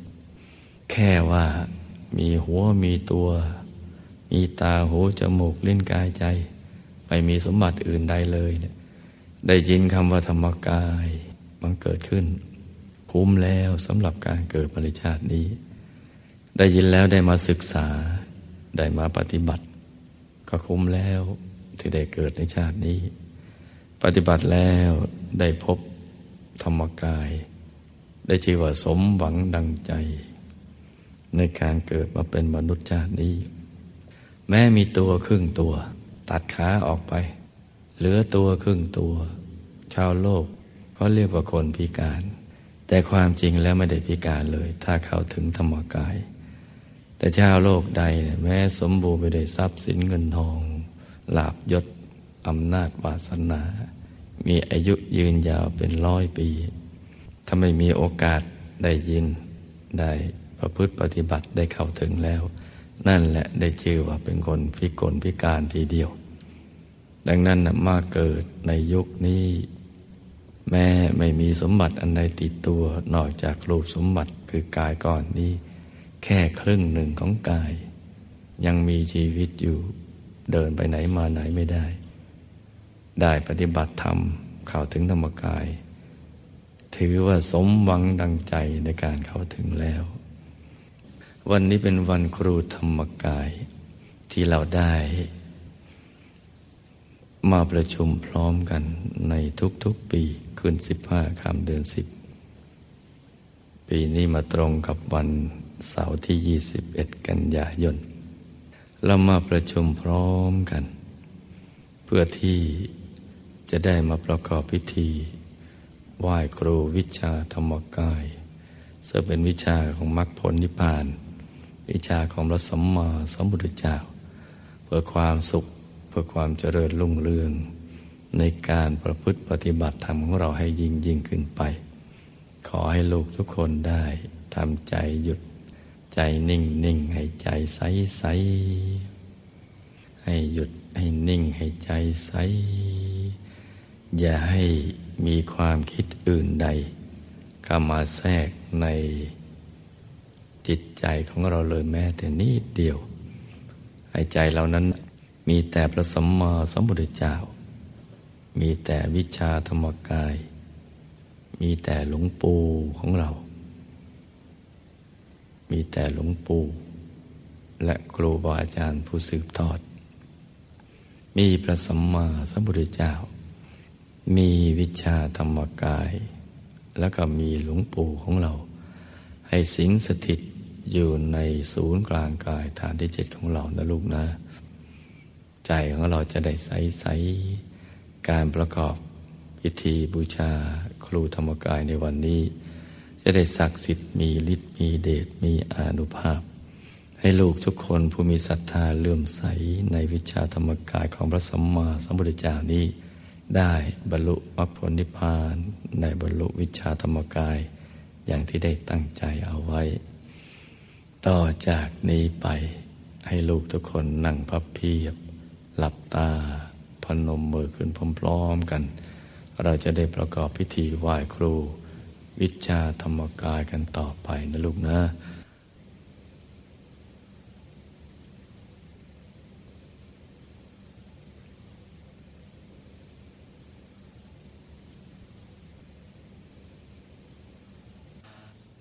แค่ว่ามีหัวมีตัว มีตาหูจมูกลิ้นกายใจ ไม่มีสมบัติอื่นใดเลยเนี่ย ได้ยินคำว่าธรรมกายมันเกิดขึ้น คุ้มแล้วสำหรับการเกิดปริชาตินี้ ได้ยินแล้วได้มาศึกษา ได้มาปฏิบัติ ก็คุ้มแล้วที่ได้เกิดในชาตินี้ ปฏิบัติแล้วได้พบธรรมกาย ได้ชื่อว่าสมหวังดังใจ ในการเกิดมาเป็นมนุษย์ชาตินี้ แม้มีตัวครึ่งตัว ตัดขาออกไป เหลือตัวครึ่งตัว ชาวโลกเขาเรียกว่าคนพิการ แต่ความจริงแล้วไม่ได้พิการเลย ถ้าเข้าถึงธรรมกาย แต่ชาวโลกใดแม้สมบูรณ์ไปด้วยทรัพย์สินเงินทองลาบยศอำนาจวาสนา มีอายุยืนยาวเป็นร้อยปี ถ้าไม่มีโอกาสได้ยิน ได้ประพฤติปฏิบัติได้เข้าถึงแล้ว นั่นแหละได้ชื่อว่าเป็นคนพิกลพิการทีเดียว ดังนั้นมาเกิดในยุคนี้ แม้ไม่มีสมบัติอันใดติดตัวนอกจากรูปสมบัติคือกายก่อนนี้ แค่ครึ่งหนึ่งของกาย ยังมีชีวิตอยู่ เดินไปไหนมาไหนไม่ได้ ได้ปฏิบัติธรรมเข้าถึงธรรมกาย ถือว่าสมหวังดังใจในการเข้าถึงแล้ว วันนี้เป็นวันครูธรรมกายที่เราได้ มาประชุมพร้อมกันในทุกๆปีคืนสิบห้าคำเดือนสิบปีนี้มาตรงกับวันเสาร์ที่ยี่สิบเอ็ดกันยายนเรามาประชุมพร้อมกัน เพื่อที่จะได้มาประกอบพิธี ไหว้ครูวิชาธรรมกายซึ่งเป็นวิชาของมรรคผลนิพพาน วิชาของพระสัมมาสัมพุทธเจ้า เพื่อความสุข เพื่อความเจริญรุ่งเรือง ในการประพฤติปฏิบัติธรรมของเราให้ยิ่งยิ่งขึ้นไป ขอให้ลูกทุกคนได้ทำใจหยุดใจนิ่งนิ่งให้ใจใสใสให้หยุดให้นิ่งให้ใจใส อย่าให้มีความคิดอื่นใดเข้ามาแทรกในจิตใจของเราเลยแม้แต่นิดเดียวให้ใจเรานั้น มีแต่พระสัมมาสัมพุทธเจ้า มีแต่วิชาธรรมกาย มีแต่หลวงปู่ของเรา มีแต่หลวงปู่ และครูบาอาจารย์ผู้สืบทอด มีพระสัมมาสัมพุทธเจ้า มีวิชาธรรมกาย แล้วก็มีหลวงปู่ของเรา ให้สิงสถิตอยู่ในศูนย์กลางกายฐานที่เจ็ดของเรานะลูกนะ ใจของเราจะได้ใสใสการประกอบพิธีบูชาครูธรรมกายในวันนี้ จะได้ศักดิ์สิทธิ์มีฤทธิ์มีเดชมีอนุภาพ ให้ลูกทุกคนผู้มีศรัทธาเลื่อมใสในวิชาธรรมกายของพระสัมมาสัมพุทธเจ้านี้ ได้บรรลุมรรคผลนิพพานในบรรลุวิชาธรรมกาย อย่างที่ได้ตั้งใจเอาไว้ ต่อจากนี้ไปให้ลูกทุกคนนั่งพับเพียบ หลับตาพนมมือขึ้นพร้อมๆกัน เราจะได้ประกอบพิธีไหว้ครู วิชาธรรมกายกันต่อไปนะลูกนะ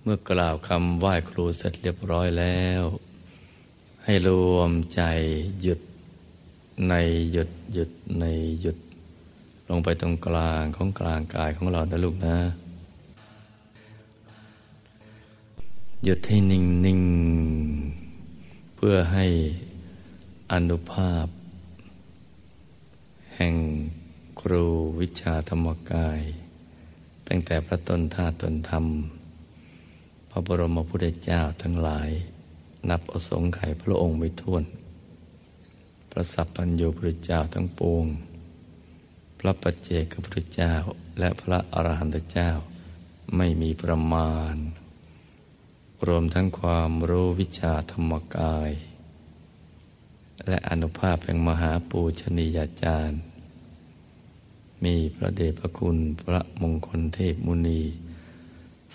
เมื่อกล่าวคำไหว้ครูเสร็จเรียบร้อยแล้ว ให้รวมใจหยุด ในหยุดหยุดในหยุด ลงไปตรงกลางของกลางกายของเรานะลูกนะ หยุดให้นิ่งนิ่งเพื่อให้อนุภาพ แห่งครูวิชาธรรมกาย ตั้งแต่พระตนธาตุตนธรรม พระบรมพุทธเจ้าทั้งหลาย นับอสงไขยพระองค์ไม่ท้วน พระสัพพัญญูพุทธเจ้าทั้งปวง พระปัจเจกพุทธเจ้าและพระอรหันตเจ้าไม่มีประมาณ รวมทั้งความรู้วิชาธรรมกาย และอนุภาพแห่งมหาปูชนียาจารย์ มีพระเดชพระคุณพระมงคลเทพมุนี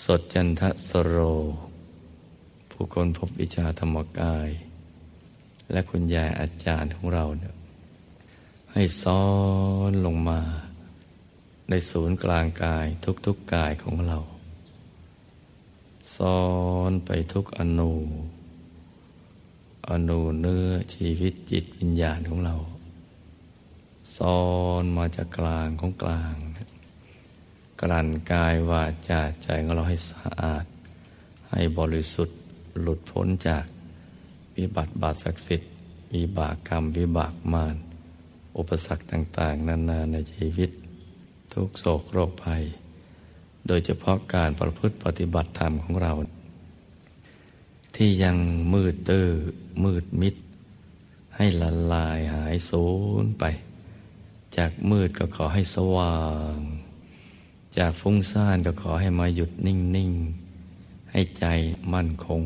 สดจันทสโร ผู้คนพบวิชาธรรมกาย และคุณยายอาจารย์ของเราเนี่ยให้ซ้อนลงมา ในศูนย์กลางกายทุกๆกกายของเรา ซ้อนไปทุกอนูอนูเนื้อชีวิตจิตวิญญาณของเรา ซ้อนมาจากกลางของกลางกลั่นกายวาจาใจของเราให้สะอาด ให้บริสุทธิ์หลุดพ้นจาก วิบัติบาปศักดิ์สิทธิ์วิบากกรรมวิบากมารอุปสรรคต่างๆ นานาในชีวิต ทุกโศกโรคภัย โดยเฉพาะการประพฤติปฏิบัติธรรมของเรา ที่ยังมืดตื้อมืดมิด ให้ละลายหายสูญไป จากมืดก็ขอให้สว่าง จากฟุ้งซ่านก็ขอให้มาหยุดนิ่ง ๆ ให้ใจมั่นคง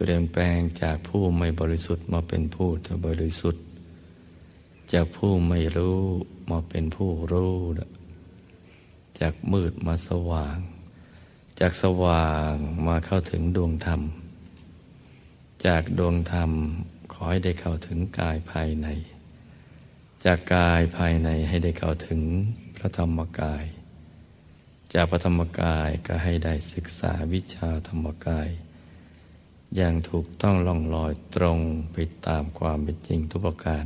เปลี่ยนแปลงจากผู้ไม่บริสุทธิ์มาเป็นผู้จะบริสุทธิ์ จากผู้ไม่รู้มาเป็นผู้รู้ จากมืดมาสว่าง จากสว่างมาเข้าถึงดวงธรรม จากดวงธรรมขอให้ได้เข้าถึงกายภายใน จากกายภายในให้ได้เข้าถึงพระธรรมกาย จากพระธรรมกายก็ให้ได้ศึกษาวิชาธรรมกาย อย่างถูกต้องล่องลอยตรงไปตามความเป็นจริงทุกประการ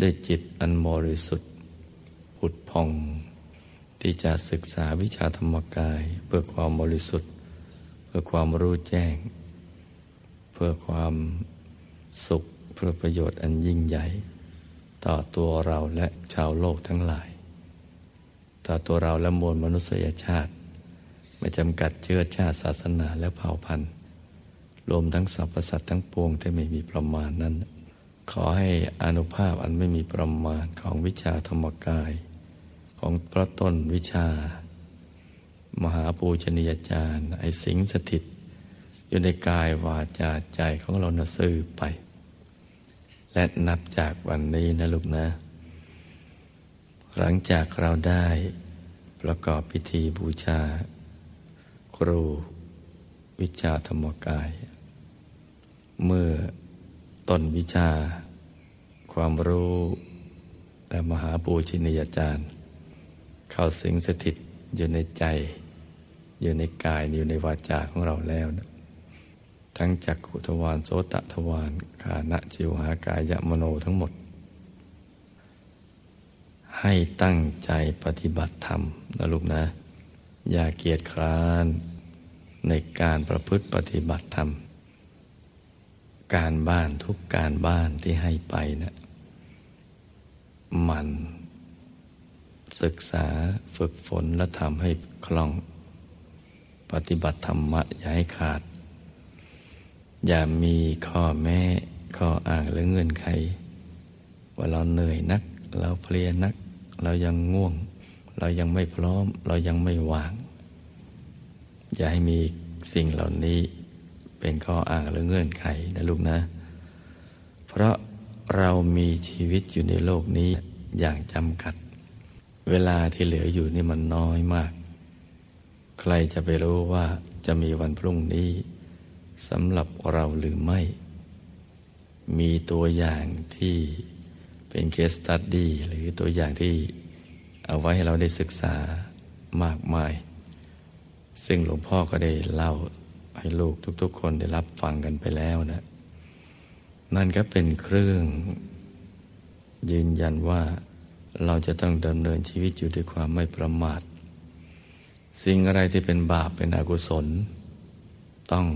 ด้วยจิตอันบริสุทธิ์ผุดพอง ที่จะศึกษาวิชาธรรมกาย เพื่อความบริสุทธิ์ เพื่อความรู้แจ้ง เพื่อความสุขเพื่อประโยชน์อันยิ่งใหญ่ ต่อตัวเราและชาวโลกทั้งหลาย ต่อตัวเราและมวลมนุษยชาติ ไม่จำกัดเชื้อชาติศาสนาและเผ่าพันธุ์ รวมทั้งสรรพสัตว์ทั้งปวงที่ไม่มีประมาณนั้น ขอให้อนุภาพอันไม่มีประมาณของวิชาธรรมกาย ของพระตนวิชา มหาปูชนียาจารย์ไอสิงสถิต อยู่ในกายวาจาใจของเรานะซื่อไป และนับจากวันนี้นะลูกนะ หลังจากเราได้ประกอบพิธีบูชา ครูวิชาธรรมกาย เมื่อต้นวิชา ความรู้และมหาปูชินียาจารย์ เข้าสิงสถิตอยู่ในใจ อยู่ในกายอยู่ในวาจาของเราแล้วนะทั้งจักขุทวารโสตทวารขานะจิวหากายมโนทั้งหมด ให้ตั้งใจปฏิบัติธรรมนะลูกนะ อย่าเกียจคร้านในการประพฤติปฏิบัติธรรม การบ้านทุกการบ้านที่ให้ไปนะมัน ศึกษาฝึกฝนและทำให้คล่อง ปฏิบัติธรรมะอย่าให้ขาด อย่ามีข้อแม้ข้ออ้างหรือเงื่อนไข ว่าเราเหนื่อยนัก เราเพลียนัก เรายังง่วง เรายังไม่พร้อม เรายังไม่ว่าง อย่าให้มีสิ่งเหล่านี้ เป็นข้ออ้างหรือเงื่อนไขนะลูกนะ เพราะเรามีชีวิตอยู่ในโลกนี้อย่างจำกัด เวลาที่เหลืออยู่นี่มันน้อยมาก ใครจะไปรู้ว่าจะมีวันพรุ่งนี้สำหรับเราหรือไม่ มีตัวอย่างที่เป็นเคสตัดดี้หรือตัวอย่างที่เอาไว้ให้เราได้ศึกษามากมาย ซึ่งหลวงพ่อก็ได้เล่า ให้ลูกทุก ๆ คนได้รับฟังกันไปแล้วนะ นั่นก็เป็นเครื่อง ยืนยันว่าเราจะต้องดำเนินชีวิตอยู่ด้วยความไม่ประมาท สิ่งอะไรที่เป็นบาปเป็นอกุศล ต้อง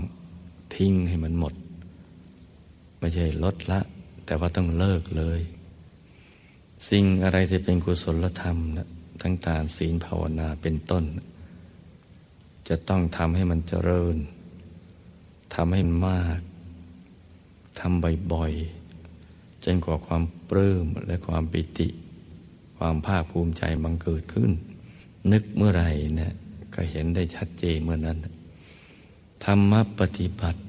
ทิ้งให้มันหมด ไม่ใช่ลดละ แต่ว่าต้องเลิกเลย สิ่งอะไรที่เป็นกุศลธรรมนะทั้งตานศีลภาวนาเป็นต้น จะต้องทำให้มันเจริญ ทำให้มาก ทำบ่อยๆ จนกว่าความปลื้มและความปิติ ความภาคภูมิใจบังเกิดขึ้น นึกเมื่อไหร่เนี่ยก็เห็นได้ชัดเจนเมื่อนั้น ธรรมปฏิบัติ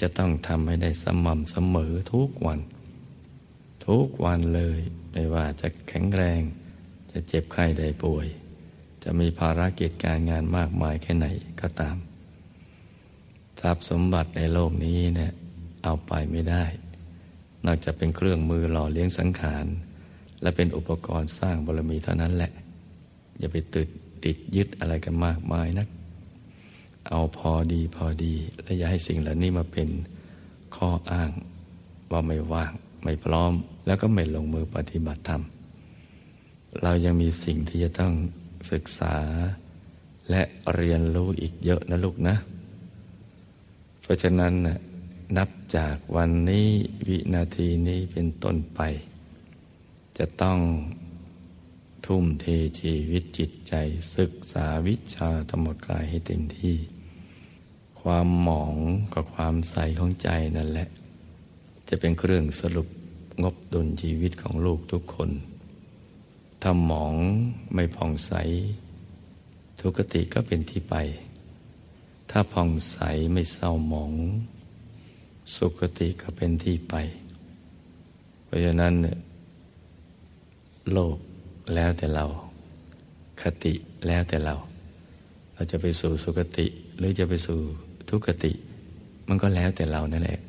จะต้องทำให้ได้สม่ำเสมอทุกวัน ทุกวันเลย ไม่ว่าจะแข็งแรง จะเจ็บไข้ได้ป่วย จะมีภารกิจการงานมากมายแค่ไหนก็ตาม ทรัพย์สมบัติในโลกนี้เนี่ยเอาไปไม่ได้ นอกจากเป็นเครื่องมือหล่อเลี้ยงสังขาร และเป็นอุปกรณ์สร้างบารมีเท่านั้นแหละ อย่าไปติดติดยึดอะไรกันมากมายนัก เอาพอดีพอดี และอย่าให้สิ่งเหล่านี้มาเป็นข้ออ้าง ว่าไม่ว่าง ไม่พร้อม แล้วก็ไม่ลงมือปฏิบัติธรรม เรายังมีสิ่งที่จะต้องศึกษา และเรียนรู้อีกเยอะนะลูกนะ ราะฉะนั้นนับจากวันนี้วินาทีนี้เป็นต้นไป จะต้องทุ่มเทชีวิตจิตใจศึกษาวิชาธรรมกายให้เต็มที่ ความหมองกับความใสของใจนั่นแหละ จะเป็นเครื่องสรุปงบดุลชีวิตของลูกทุกคนถ้าหมองไม่ผ่องใส ทุกติก็เป็นที่ไป ถ้าผ่องใสไม่เศร้าหมอง สุขติก็เป็นที่ไป เพราะฉะนั้น โลกแล้วแต่เรา คติแล้วแต่เรา เราจะไปสู่สุคติหรือจะไปสู่ทุกติ มันก็แล้วแต่เรานั่นแหละ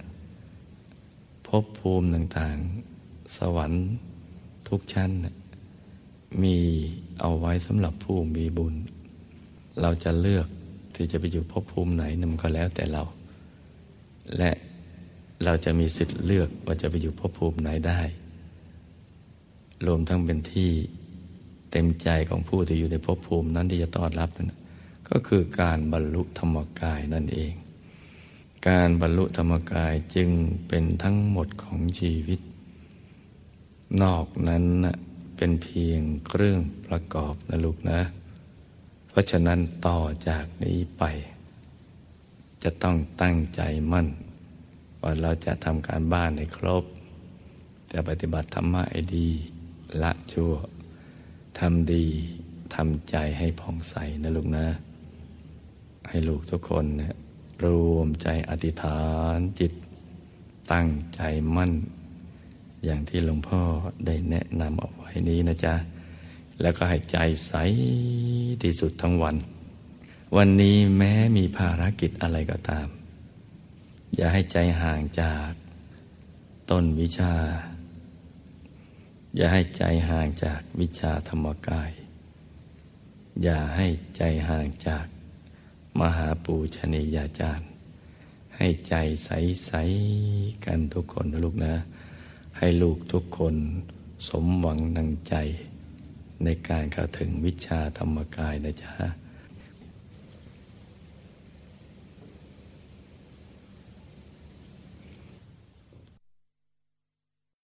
ภพภูมิต่างๆ สวรรค์ทุกชั้น มีเอาไว้สำหรับผู้มีบุญ เราจะเลือก ที่จะไปอยู่ภพภูมิไหนนั่นก็แล้วแต่เรา และเราจะมีสิทธิ์เลือกว่าจะไปอยู่ภพภูมิไหนได้ รวมทั้งเป็นที่เต็มใจของผู้ที่อยู่ในภพภูมินั้นที่จะต้อนรับนั้นก็คือการบรรลุธรรมกายนั่นเอง การบรรลุธรรมกายจึงเป็นทั้งหมดของชีวิต นอกนั้นเป็นเพียงเครื่องประกอบนะลูกนะ เพราะฉะนั้นต่อจากนี้ไป จะต้องตั้งใจมั่น ว่าเราจะทำการบ้านให้ครบ จะปฏิบัติธรรมะให้ดี ละชั่วทำดีทำใจให้ผ่องใสนะลูกนะ ให้ลูกทุกคนนะรวมใจอธิษฐานจิต ตั้งใจมั่น อย่างที่หลวงพ่อได้แนะนำเอาไว้นี้นะจ๊ะ แล้วก็ให้ใจใสที่สุดทั้งวัน วันนี้แม้มีภารกิจอะไรก็ตาม อย่าให้ใจห่างจากต้นวิชา อย่าให้ใจห่างจากวิชาธรรมกาย อย่าให้ใจห่างจากมหาปูชนียาจารย์ ให้ใจใสๆกันทุกคนนะลูกนะ ให้ลูกทุกคนสมหวังนังใจ ในการเข้าถึงวิชาธรรมกายนะจ๊ะ